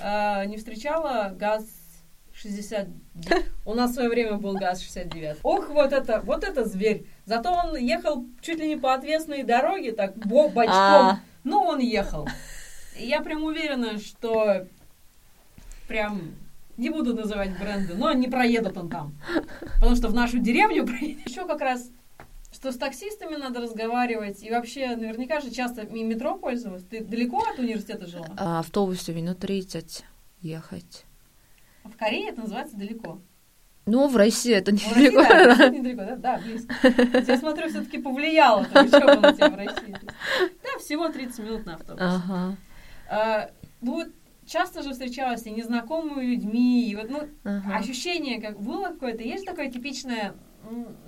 а, не встречала ГАЗ 60. У нас в свое время был ГАЗ 69. Ох, вот это, вот это зверь. Зато он ехал чуть ли не по отвесной дороге, так бо- бочком. А. Но он ехал. Я прям уверена, что прям не буду называть бренды, но не проедет он там. Потому что в нашу деревню проедет. Еще как раз, что с таксистами надо разговаривать. И вообще, наверняка же часто метро пользовалась. Ты далеко от университета жила? А, автобусе минут 30 ехать. А В Корее это называется далеко. Ну, в России это В России, недалеко. да, в да. России недалеко, да, да, близко. Я смотрю, все-таки повлияло учеба на тебя в России. Да, всего 30 минут на автобус. Ага, А, ну вот часто же встречалась и незнакомыми людьми, и вот, ну, ага. ощущение как было какое-то, есть такое типичное,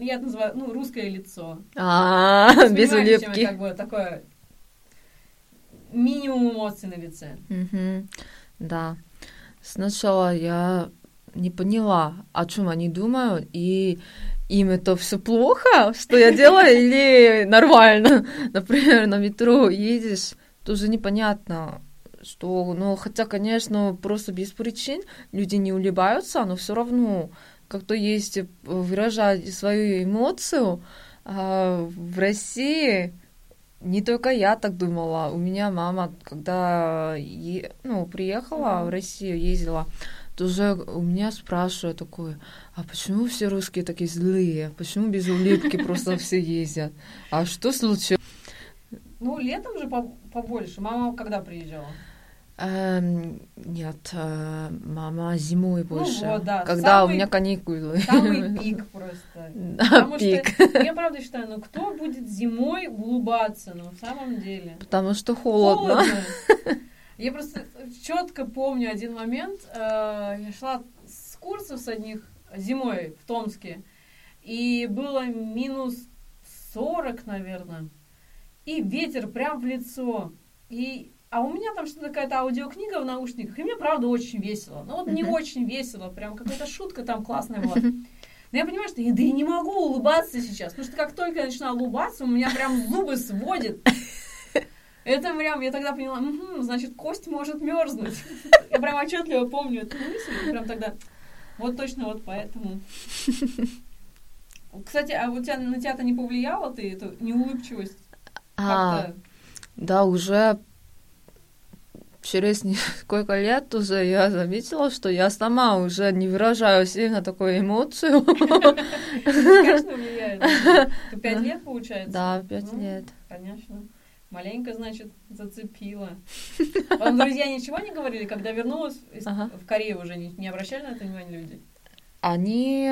я это называю, ну, русское лицо. А, без чем я улыбки. Как бы такое минимум эмоций на лице. Мгм. Да. Сначала я не поняла, о чем они думают, и им это все плохо, что я делаю, или нормально. Например, на метро едешь, тоже непонятно, что, ну, хотя, конечно, просто без причин люди не улыбаются, но все равно как-то есть э, выражать свою эмоцию. А в России не только я так думала. У меня мама, когда е- ну, приехала Мгм. в Россию, ездила, тоже у меня спрашивают такое, а почему все русские такие злые? Почему без улыбки просто все ездят? А что случилось? Ну, летом же по- побольше. Мама когда приезжала? Эм, нет, э, мама зимой больше. Ну вот, да, Когда самый- у меня каникулы. Самый пик просто. Да, Потому пик. что я правда считаю, ну кто будет зимой улыбаться, ну в самом деле. Потому что холодно. Я просто четко помню один момент. э, Я шла с курсов с одних зимой в Томске, и было минус 40, наверное, и ветер прям в лицо. И а у меня там что-то какая-то аудиокнига в наушниках, и мне, правда, очень весело. Ну, вот не очень весело, прям какая-то шутка там классная была. Но я понимаю, что я да и не могу улыбаться сейчас, потому что как только я начинаю улыбаться, у меня прям зубы сводит. Это прям, я тогда поняла, угу, значит, кость может мерзнуть. Я прям отчетливо помню эту мысль, прям тогда, вот точно вот поэтому. Кстати, а у тебя на тебя-то не повлияло ты эту неулыбчивость? А, да, уже через несколько лет уже я заметила, что я сама уже не выражаю сильно такую эмоцию. Конечно, влияет. Пять лет, получается? Да, пять лет. Конечно. Маленько, значит, зацепила. Вам друзья ничего не говорили, когда вернулась в Корею уже? Не, не обращали на это внимание люди? Они,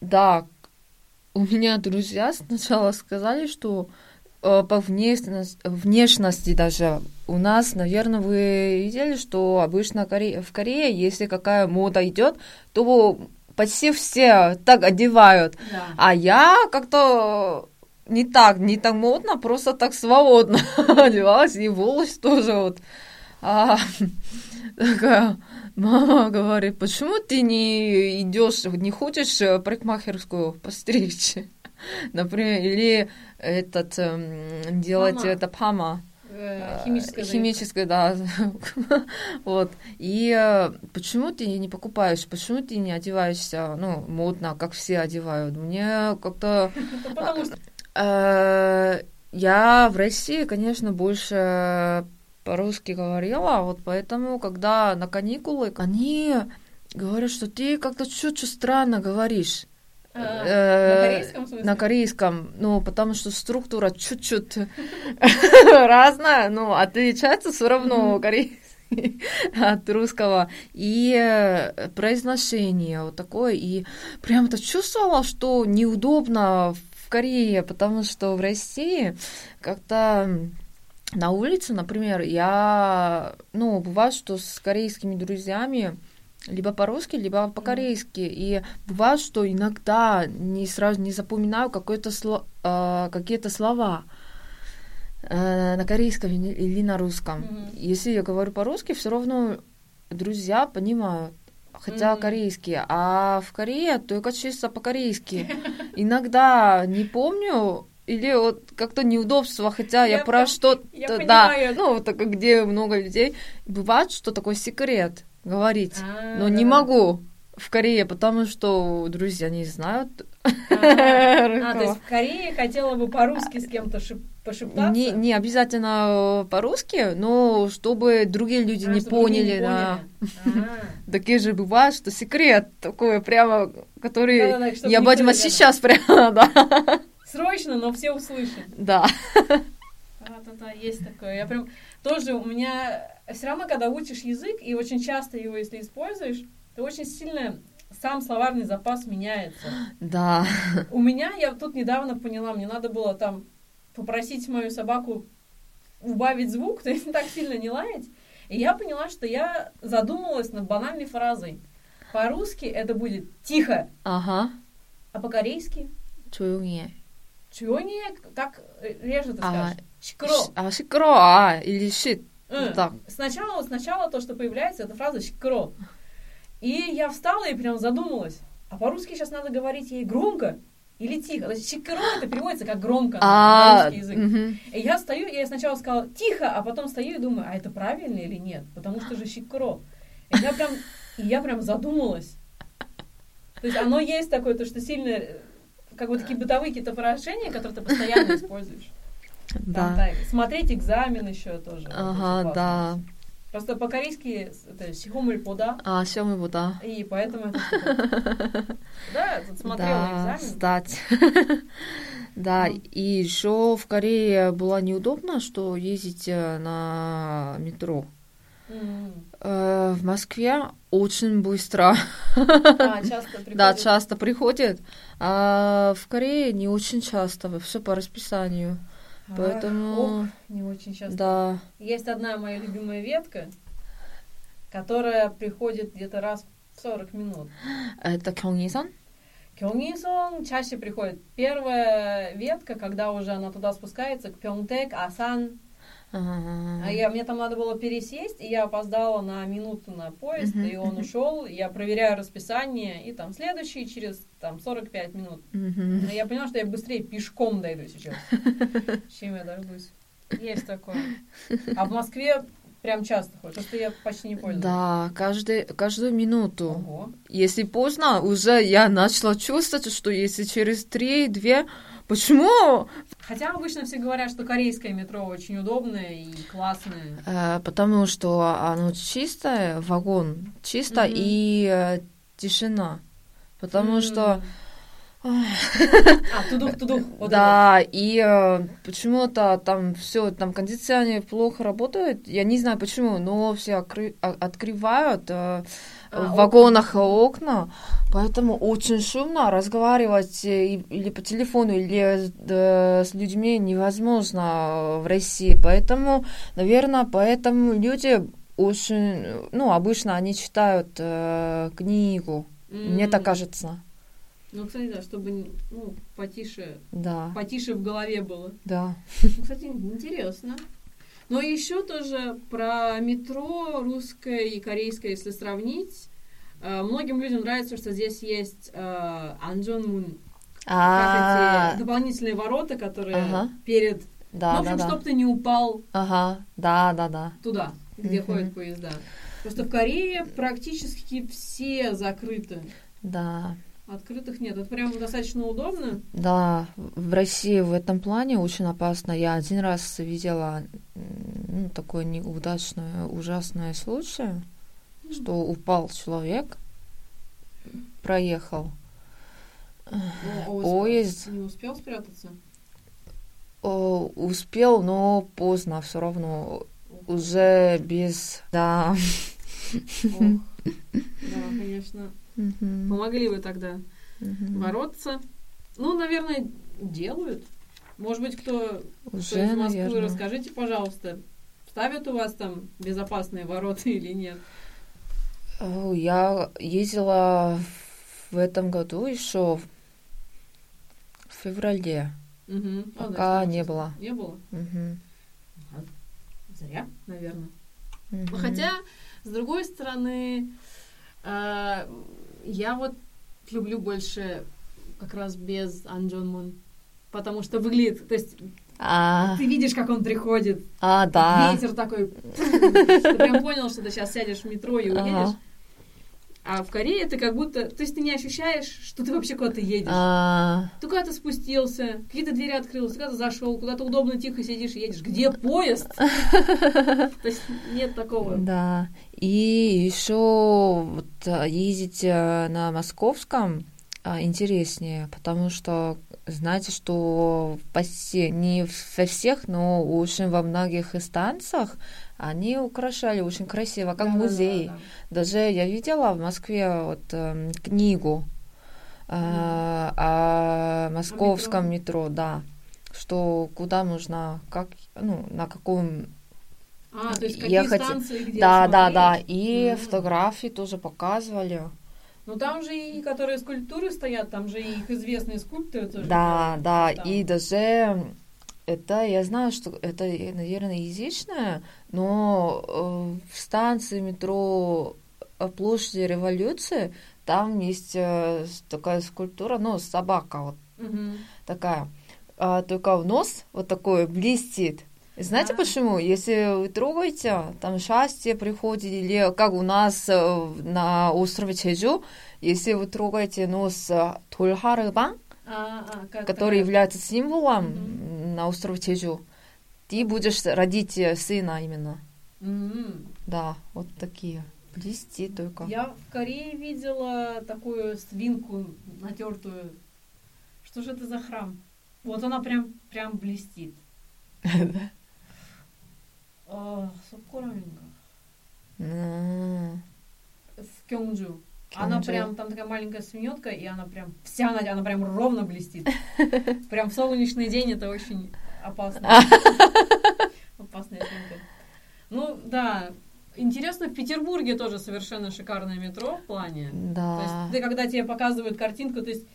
да, у меня друзья сначала сказали, что э, по внешности, внешности даже у нас, наверное, вы видели, что обычно в Корее, если какая мода идет, то почти все так одевают. Да. А я как-то не так, не так модно, просто так свободно одевалась, и волосы тоже вот. А, такая, мама говорит, почему ты не идешь, не хочешь парикмахерскую постричь? Например, или этот эм, делать Мама. это пама. Э, химическое, химическое, да. вот. И э, почему ты не покупаешь, почему ты не одеваешься, ну, модно, как все одевают? Мне как-то... Э, я в России, конечно, больше по-русски говорила, вот поэтому, когда на каникулы, они говорят, что ты как-то чуть-чуть странно говоришь. Э, на корейском смысле? На корейском, ну, потому что структура чуть-чуть разная, но отличается все равно корейский от русского. И э, произношение вот такое. И прям-то чувствовала, что неудобно Корее, потому что в России как-то на улице, например, я, ну, бывает, что с корейскими друзьями либо по-русски, либо по-корейски. И бывает, что иногда не сразу не запоминаю какое-то сло, э, какие-то слова э, на корейском или на русском. Mm-hmm. Если я говорю по-русски, все равно друзья понимают хотя mm-hmm. корейские, а в Корее только чисто по-корейски. Иногда не помню, или вот как-то неудобство, хотя я, я про что-то, да, ну, вот так, где много людей, бывает, что такой секрет говорить, а, но не могу в Корее, потому что друзья не знают. А, а, то есть в Корее хотела бы по-русски с кем-то пошептаться? Не, не обязательно по-русски, но чтобы другие люди а, не поняли. Да. А. Такие же бывают, что секрет такой прямо, который да, да, да, необходимо сейчас прямо, да. Срочно, но все услышат. Да. Да-да-да, есть такое. Я прям тоже у меня все равно, когда учишь язык, и очень часто его, если используешь, ты очень сильно сам словарный запас меняется. Да. У меня, я тут недавно поняла, мне надо было там попросить мою собаку убавить звук, то есть так сильно не лаять. И я поняла, что я задумалась над банальной фразой. По-русски это будет тихо. Ага. А по-корейски? Чуюнье. Чуюнье, как реже ты ага. скажешь? Шикро. А, шикро, а, а, или щит. Mm. Так. Сначала, сначала то, что появляется, это фраза шкро. И я встала и прям задумалась. А по-русски сейчас надо говорить ей громко или тихо. То есть щекро это переводится как громко на русский язык. И я стою, я сначала сказала тихо, а потом стою и думаю, а это правильно или нет? Потому что же щекро. И я прям, и я прям задумалась. То есть оно есть такое, то, что сильно, как вот такие бытовые какие-то выражения, которые ты постоянно используешь. Да. Там, смотреть экзамен еще тоже. Ага, да. Просто по-корейски это сихомульпода. А, сихомульпода. И поэтому это Да, тут смотрела экзамен. сдать. Да, и еще в Корее было неудобно, что ездить э, на метро. Э, в Москве очень быстро. А, часто приходит. Да, часто приходит. А в Корее не очень часто, все по расписанию. Поэтому... Ох, не очень часто. Да. Есть одна моя любимая ветка, которая приходит где-то раз в 40 минут. Это Кёнгисон? Кёнгисон чаще приходит. Первая ветка, когда уже она туда спускается, к Пёнгтэк, Асан, А, я, мне там надо было пересесть, и я опоздала на минуту на поезд, Мгм, и он ушел, я проверяю расписание, и там следующий через там 45 минут. мгм. Но я поняла, что я быстрее пешком дойду сейчас, чем я дождусь. Есть такое. А в Москве прям часто ходит, потому что я почти не пользуюсь. Да, каждый, каждую минуту. Ого. Если поздно, уже я начала чувствовать, что если через три-две... Почему? Хотя обычно все говорят, что корейское метро очень удобное и классное. Э, потому что оно чистое, вагон чисто Мгм. и э, тишина. Потому М. что... А, тудух-тудух. вот да, и э, почему-то там все, там кондиционер плохо работает. Я не знаю почему, но все окры- а- открывают э, А, в вагонах окна, поэтому очень шумно разговаривать э, и- или по телефону, или э, с людьми невозможно в России. Поэтому, наверное, поэтому люди очень, ну, обычно они читают э, книгу. это. Мне так кажется. Ну, кстати, да, чтобы ну, потише, Да, потише в голове было. да. Ну, Кстати, интересно. Но еще тоже про метро русское и корейское, если сравнить. э, Многим людям нравится, что здесь есть э, Анджонмун, как А, эти дополнительные ворота, которые перед... ну, да, в общем, да, чтобы ты не упал Ага, да, да, да. туда, где ходят поезда. Просто в Корее практически все закрыты. Да, Открытых нет. Это прям достаточно удобно. да, в России в этом плане очень опасно. Я один раз видела ну, такое неудачное, ужасное случай, что упал человек, проехал. Ну, а Поезд. Не успел спрятаться? О, успел, но поздно все равно. Уже без... Да. Ох. Да, конечно. Мгм, Помогли вы тогда мгм. бороться. Ну, наверное, делают. Может быть, кто, кто Уже, из Москвы, наверное. расскажите, пожалуйста, ставят у вас там безопасные ворота или нет? Я ездила в этом году еще в феврале. А, Пока значит, не было. Не было? Мгм. Ага. Зря, наверное. Ну, Хотя, с другой стороны, э, я вот люблю больше как раз без Анджонмун. Потому что выглядит, то есть А, ты видишь, как он приходит, а, да. ветер такой, ты прям понял, что ты сейчас сядешь в метро и Ага. А в Корее ты как будто, то есть ты не ощущаешь, что ты вообще куда-то едешь. А, Ты куда-то спустился, какие-то двери открылся, куда-то зашел, куда-то удобно тихо сидишь и едешь. Где поезд? То есть нет такого. Да. И еще вот а, ездить а, на московском а, интереснее, потому что знаете, что почти не во всех, но очень во многих станциях они украшали очень красиво, как Да-да-да-да. музей. Даже я видела в Москве вот эм, книгу а, о московском метро, да, что куда можно, как, ну, на каком А, то есть какие ехать. станции, где да, да, смотреть? да, и Мгм. фотографии тоже показывали. Ну там же и которые скульптуры стоят, там же и их известные скульпторы тоже. Да, да, там. и даже это, я знаю, что это, наверное, язычное, но э, в станции метро площади революции там есть э, такая скульптура, ну, собака вот Мгм. такая, а, только в нос вот такой блестит. И Знаете А. почему? Если вы трогаете, там счастье приходит, или как у нас э, на острове Чеджу, если вы трогаете нос Дольхарыбан, А, а, который такая- является символом Мгм. на острове Чеджу, ты будешь родить э, сына именно. Мгм. Да, вот такие. Блестит только. Я в Корее видела такую свинку натертую. Что же это за храм? Вот она прям, прям блестит. А, Сокораминга. М, В Кёнджу. Она прям, там такая маленькая свиньотка, и она прям, вся она прям ровно блестит. Прям в солнечный день это очень опасно. Опасная свинка. Ну, да. Интересно, в Петербурге тоже совершенно шикарное метро в плане. То Да. есть ты, когда тебе показывают картинку, то есть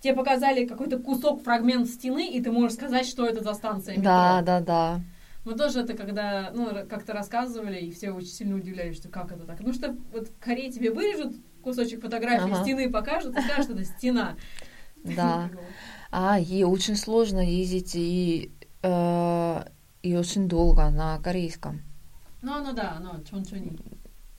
тебе показали какой-то кусок, фрагмент стены, и ты можешь сказать, что это за станция метро. Да, да, да. Мы тоже это когда, ну, как-то рассказывали, и все очень сильно удивлялись, что как это так. Ну, что вот в Корее тебе вырежут кусочек фотографии Ага. стены покажут, и скажут, что это стена. Да. А, и очень сложно ездить и, э, и очень долго на корейском. Ну, ну да, ну, 천천히.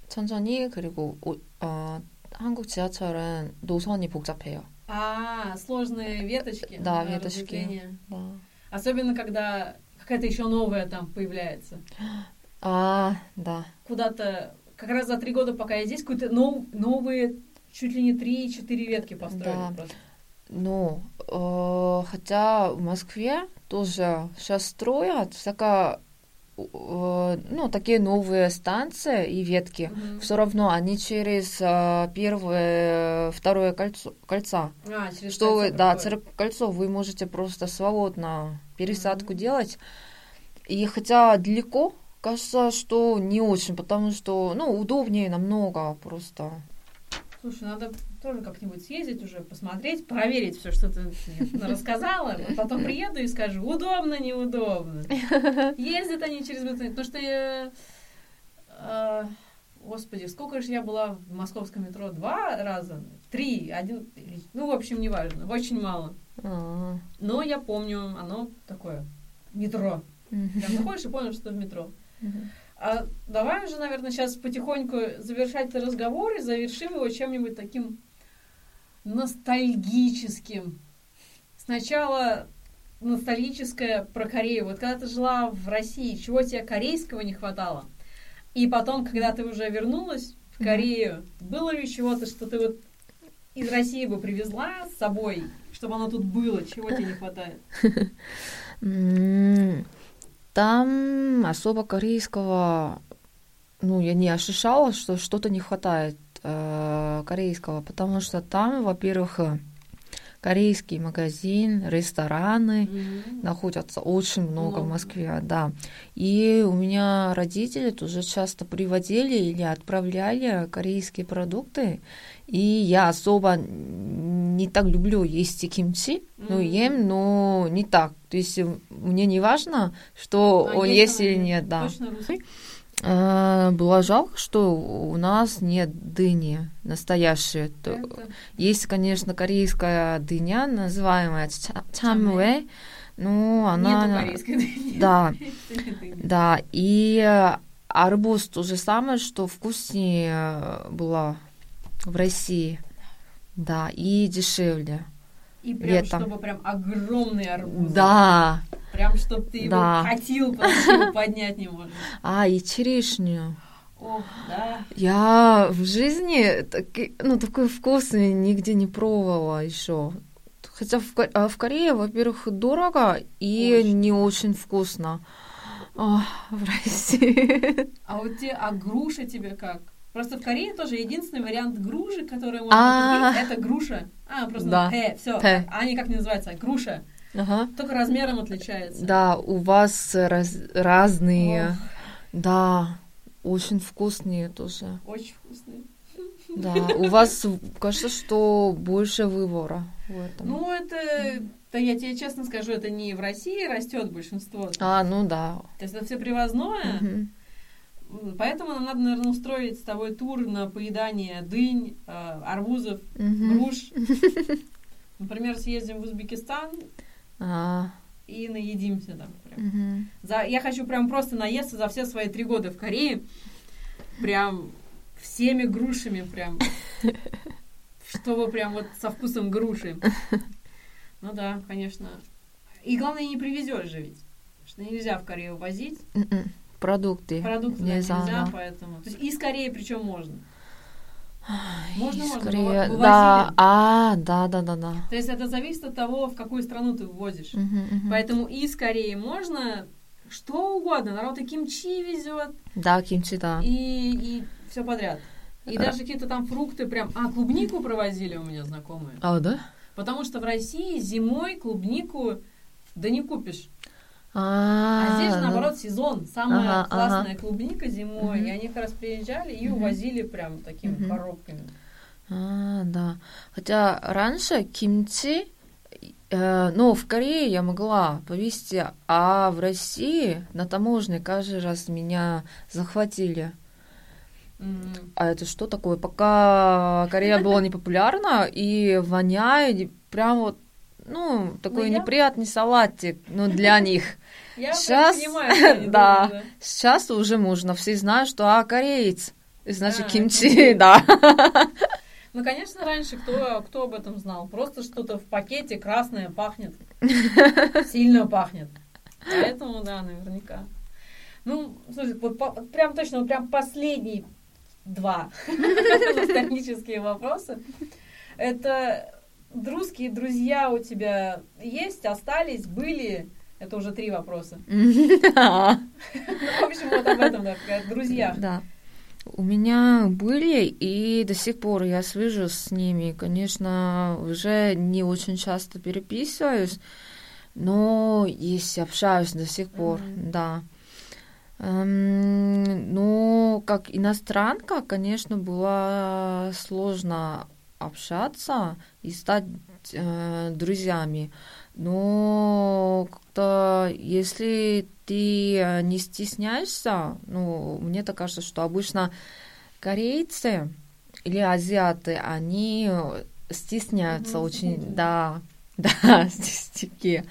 천천히 그리고 오- 어, 한국 지하철은 노선이 복잡해요. А, сложные веточки. Да, э, веточки. разветвления. Да. Особенно, когда какая-то еще новая там появляется. А, да. Куда-то, как раз за три года, пока я здесь, какие-то нов- новые, чуть ли не три-четыре ветки построили Да. просто. Ну, э, хотя в Москве тоже сейчас строят всякое, э, ну, такие новые станции и ветки. Мгм. Все равно они через э, первое, второе кольцо, кольца. А, через Что вы, кольцо да, проходит. через кольцо вы можете просто свободно пересадку Мгм. делать. И хотя далеко, кажется, что не очень, потому что, ну, удобнее намного просто. Слушай, надо тоже как-нибудь съездить уже, посмотреть, проверить все, что ты рассказала. Вот Потом приеду и скажу, удобно, неудобно. Ездят они через метро. Потому что я... э, Господи, сколько же я была в московском метро? Два раза? Три? Один? Ну, в общем, неважно. Очень мало. А, Но я помню, оно такое. Метро. Прям заходишь и понял, что это метро. Мгм. А давай уже, наверное, сейчас потихоньку завершать этот разговор и завершим его чем-нибудь таким ностальгическим. Сначала ностальгическое про Корею. Вот когда ты жила в России, чего тебе корейского не хватало? И потом, когда ты уже вернулась в. Корею, было ли чего-то, что ты вот из России бы привезла с собой, чтобы оно тут было? Чего тебе не хватает? Там особо корейского, ну, я не ощущала, что что-то не хватает э, корейского, потому что там, во-первых, э, корейский магазин, рестораны находятся очень много в Много. Москве, да. И у меня родители тоже часто приводили или отправляли корейские продукты, и я особо не так люблю есть кимчи, ну, Мгм. ем, но не так. То есть э, мне не важно, что А он есть есть или или нет, да. Точно русский? А, Было жалко, что у нас нет дыни настоящей. То- Это- Есть, конечно, корейская дыня, называемая ча- чамуэ, но она... Нету корейской дыни. Да, да. И арбуз то же самое, что вкуснее э, было в России. Да, и дешевле. И прям, Летом. чтобы прям огромный арбуз. Да. Прям, чтобы ты Да. его хотел, поднять не можешь. А, и черешню. Ох, да. Я в жизни таки- ну, такой вкусный нигде не пробовала еще. Хотя в, а в Корее, во-первых, дорого и Очень. не очень вкусно. А, в России. А вот те, а груша тебе как? Просто в Корее тоже единственный вариант груши, который можно А. купить, это груша. А, просто Да. пэ, все. Пэ. А они как не называются? Груша. Ага. Только размером отличается. Да, у вас раз- разные. Ох, Да, очень вкусные тоже. очень вкусные. Да, у вас кажется, что больше выбора в этом. Ну, это, да я тебе честно скажу, это не в России растет большинство. А, ну да. То есть это все привозное. М, Поэтому нам надо, наверное, устроить с тобой тур на поедание дынь, э, арбузов, Мгм. груш. Например, съездим в Узбекистан И наедимся там. Прям. мгм. За, я хочу прям просто наесться за все свои три года в Корее. Прям всеми грушами прям. Чтобы прям вот со вкусом груши. Ну да, конечно. И главное, не привезешь же ведь. Что нельзя в Корею возить. М-м. Продукты. Продукты да, Нельзя, да. поэтому. То есть и скорее причем можно. Можно, И можно, скорее-. Да, а, да, да, да, да. То есть это зависит от того, в какую страну ты ввозишь. Мгм, мгм. Поэтому и из Кореи можно что угодно. Народ и кимчи везет, Да, кимчи, да. и, и все подряд. И А. даже какие-то там фрукты прям... А, клубнику провозили у меня знакомые. А, да? Потому что в России зимой клубнику да не купишь. А, А здесь же, да. наоборот, сезон. Самая Ага, классная клубника зимой. И они как раз приезжали и увозили прям такими коробками. А, да. Хотя раньше кимчи Э, но в Корее я могла повезти, а в России на таможне каждый раз меня захватили. М, А это что такое? Пока Корея была не популярна и воняет, прям вот, ну, такой я- неприятный салатик, ну, для них. Я Сейчас, понимаю, что они да, сейчас уже можно, все знают, что, а, кореец, значит, Да, кимчи, да. Ну, конечно, раньше кто, кто об этом знал? Просто что-то в пакете красное пахнет. Сильно пахнет. Поэтому, да, наверняка. Ну, слушай, вот по- прям точно, вот прям последний два ностальгические вопросы. Это русские друзья у тебя есть, остались, были? Это уже три вопроса. В общем, вот об этом, да, друзьях. Да. У меня были, и до сих пор я свяжусь с ними. Конечно, уже не очень часто переписываюсь, но есть, общаюсь до сих пор, Мгм. да. Эм, ну, как иностранка, конечно, было сложно общаться и стать э, друзьями. Но как-то, если ты э, не стесняешься, ну, мне так кажется, что обычно корейцы или азиаты, они стесняются Мгм, очень, да, да, стики.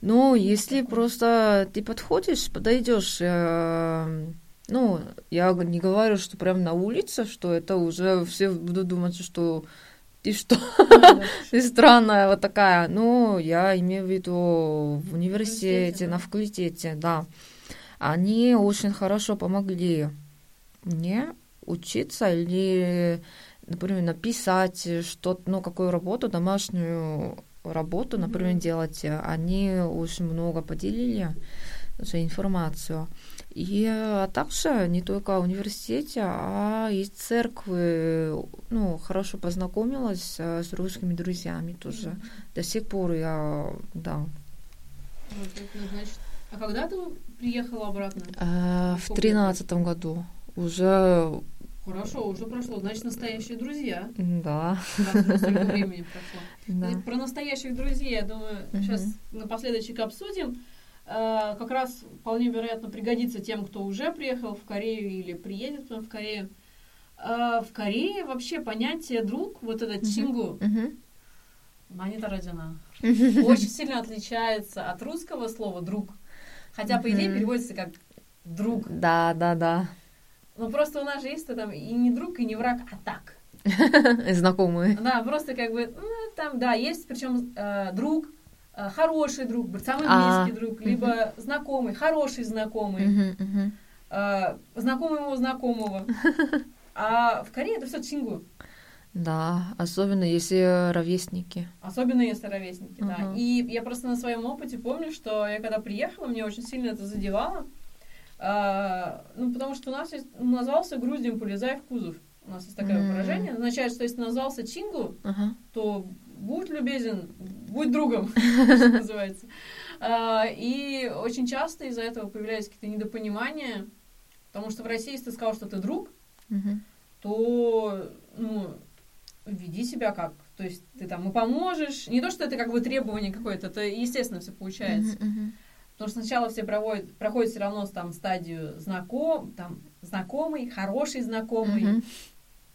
Ну, если просто ты подходишь, подойдешь, э, ну, я не говорю, что прям на улице, что это уже все будут думать, что ты что, Да, ты странная вот такая. Ну, я имею в виду в университете, на факультете, да. Они очень хорошо помогли мне учиться или, например, написать что-то, ну, какую работу, домашнюю работу, например, делать. Они очень много поделили уже информацию. И а также не только в университете, а и церкви, ну, хорошо познакомилась э, с русскими друзьями тоже. Мгм. До сих пор я, да, Вот это значит. А когда ты приехала обратно? Э, в тринадцатом году уже, Хорошо, уже прошло. Значит, настоящие друзья. да, столько времени прошло. да. И Про настоящих друзей, я думаю, Мгм. сейчас напоследочек обсудим. Э, Как раз вполне вероятно пригодится тем, кто уже приехал в Корею или приедет в Корею. Э, В Корее вообще понятие друг, вот этот чингу, манita родина, очень сильно отличается от русского слова друг. Хотя, по идее, переводится как друг. Да, да, да. Но просто у нас же есть там и не друг, и не враг, а так. Знакомые. Да, просто как бы, ну, там, да, есть причем э, друг, хороший друг, самый А, близкий друг, либо знакомый, хороший знакомый, э, знакомый его знакомого. А в Корее это все чингу, Да, особенно если ровесники. особенно если ровесники, да. Ага. И я просто на своем опыте помню, что я когда приехала, мне очень сильно это задевало. А, ну, потому что у нас есть, назвался Груздем, полезай в кузов. У нас есть такое М. выражение. Означает, что если назвался Чингу, Ага. то будь любезен, будь другом, что называется. А, И очень часто из-за этого появляются какие-то недопонимания, потому что в России, если ты сказал, что ты друг, то, ну, веди себя как. То есть ты там и поможешь. Не то, что это как бы требование какое-то, это естественно все получается. Потому что сначала все проводят, проходят все равно там стадию знаком, там, знакомый, хороший знакомый,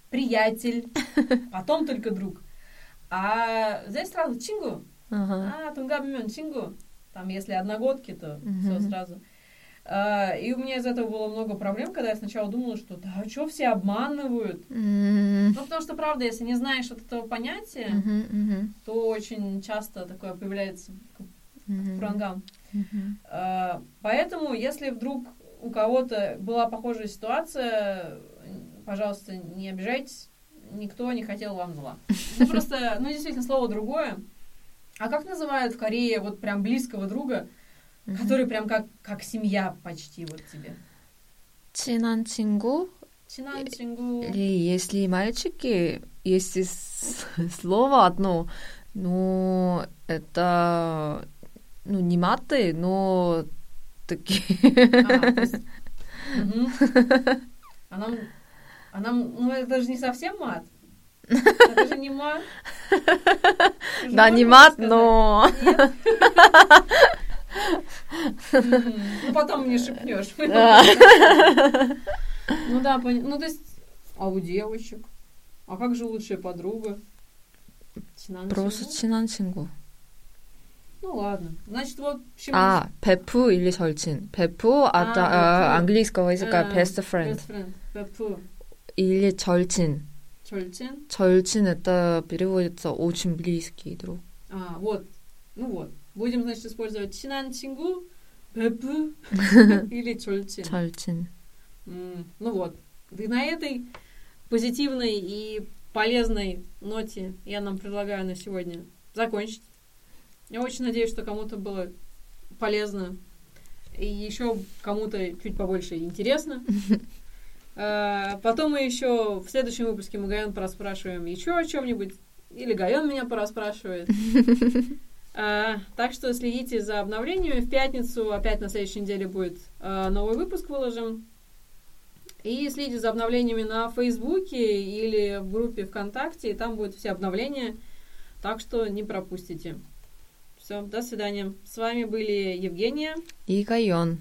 приятель, потом только друг. А здесь сразу чингу. Ага. А, тунгабимен чингу. Там, если одногодки, то Мгм. все сразу. А, и у меня из этого было много проблем, когда я сначала думала, что да, что все обманывают. М, Ну, потому что, правда, если не знаешь вот этого понятия, мгм, мгм, то очень часто такое появляется мгм, прангам. мгм. А, Поэтому, если вдруг у кого-то была похожая ситуация, пожалуйста, не обижайтесь, никто не хотел вам зла. Ну, просто, ну, действительно, слово другое. А как называют в Корее вот прям близкого друга, Мгм. который прям как, как семья почти вот тебе? 친한 친구 Чинан, чингу. или если мальчики, есть и с- слово одно, ну, это, ну, не маты, но такие... А, то есть- Мгм. А нам, а нам, ну, это же не совсем мат. Это же не ма. Да не мат, но... Ну, потом мне шепнешь. Ну да, ну то есть, а у девочек? А как же лучшая подруга? Просто 친한 친구. Ну ладно. Значит, вот... А, 베프 или 절친. 베프, а, а, а английского языка best friend. Best friend. 베프. Или 절친. 절친? 절친 это переводится очень близкий друг. А, вот. Ну вот. Будем, значит, использовать 친한 친구, 베프 или 절친. 절친. Mm, ну вот. И на этой позитивной и полезной ноте я нам предлагаю на сегодня закончить. Я очень надеюсь, что кому-то было полезно и еще кому-то чуть побольше интересно. А, потом мы еще в следующем выпуске мы Гайон пораспрашиваем еще о чем-нибудь. Или Гайон меня пораспрашивает. А, так что следите за обновлениями. В пятницу опять на следующей неделе будет а, новый выпуск выложим. И следите за обновлениями на Фейсбуке или в группе ВКонтакте, и там будут все обновления, так что не пропустите. Все, до свидания. С вами были Евгения и Гайон.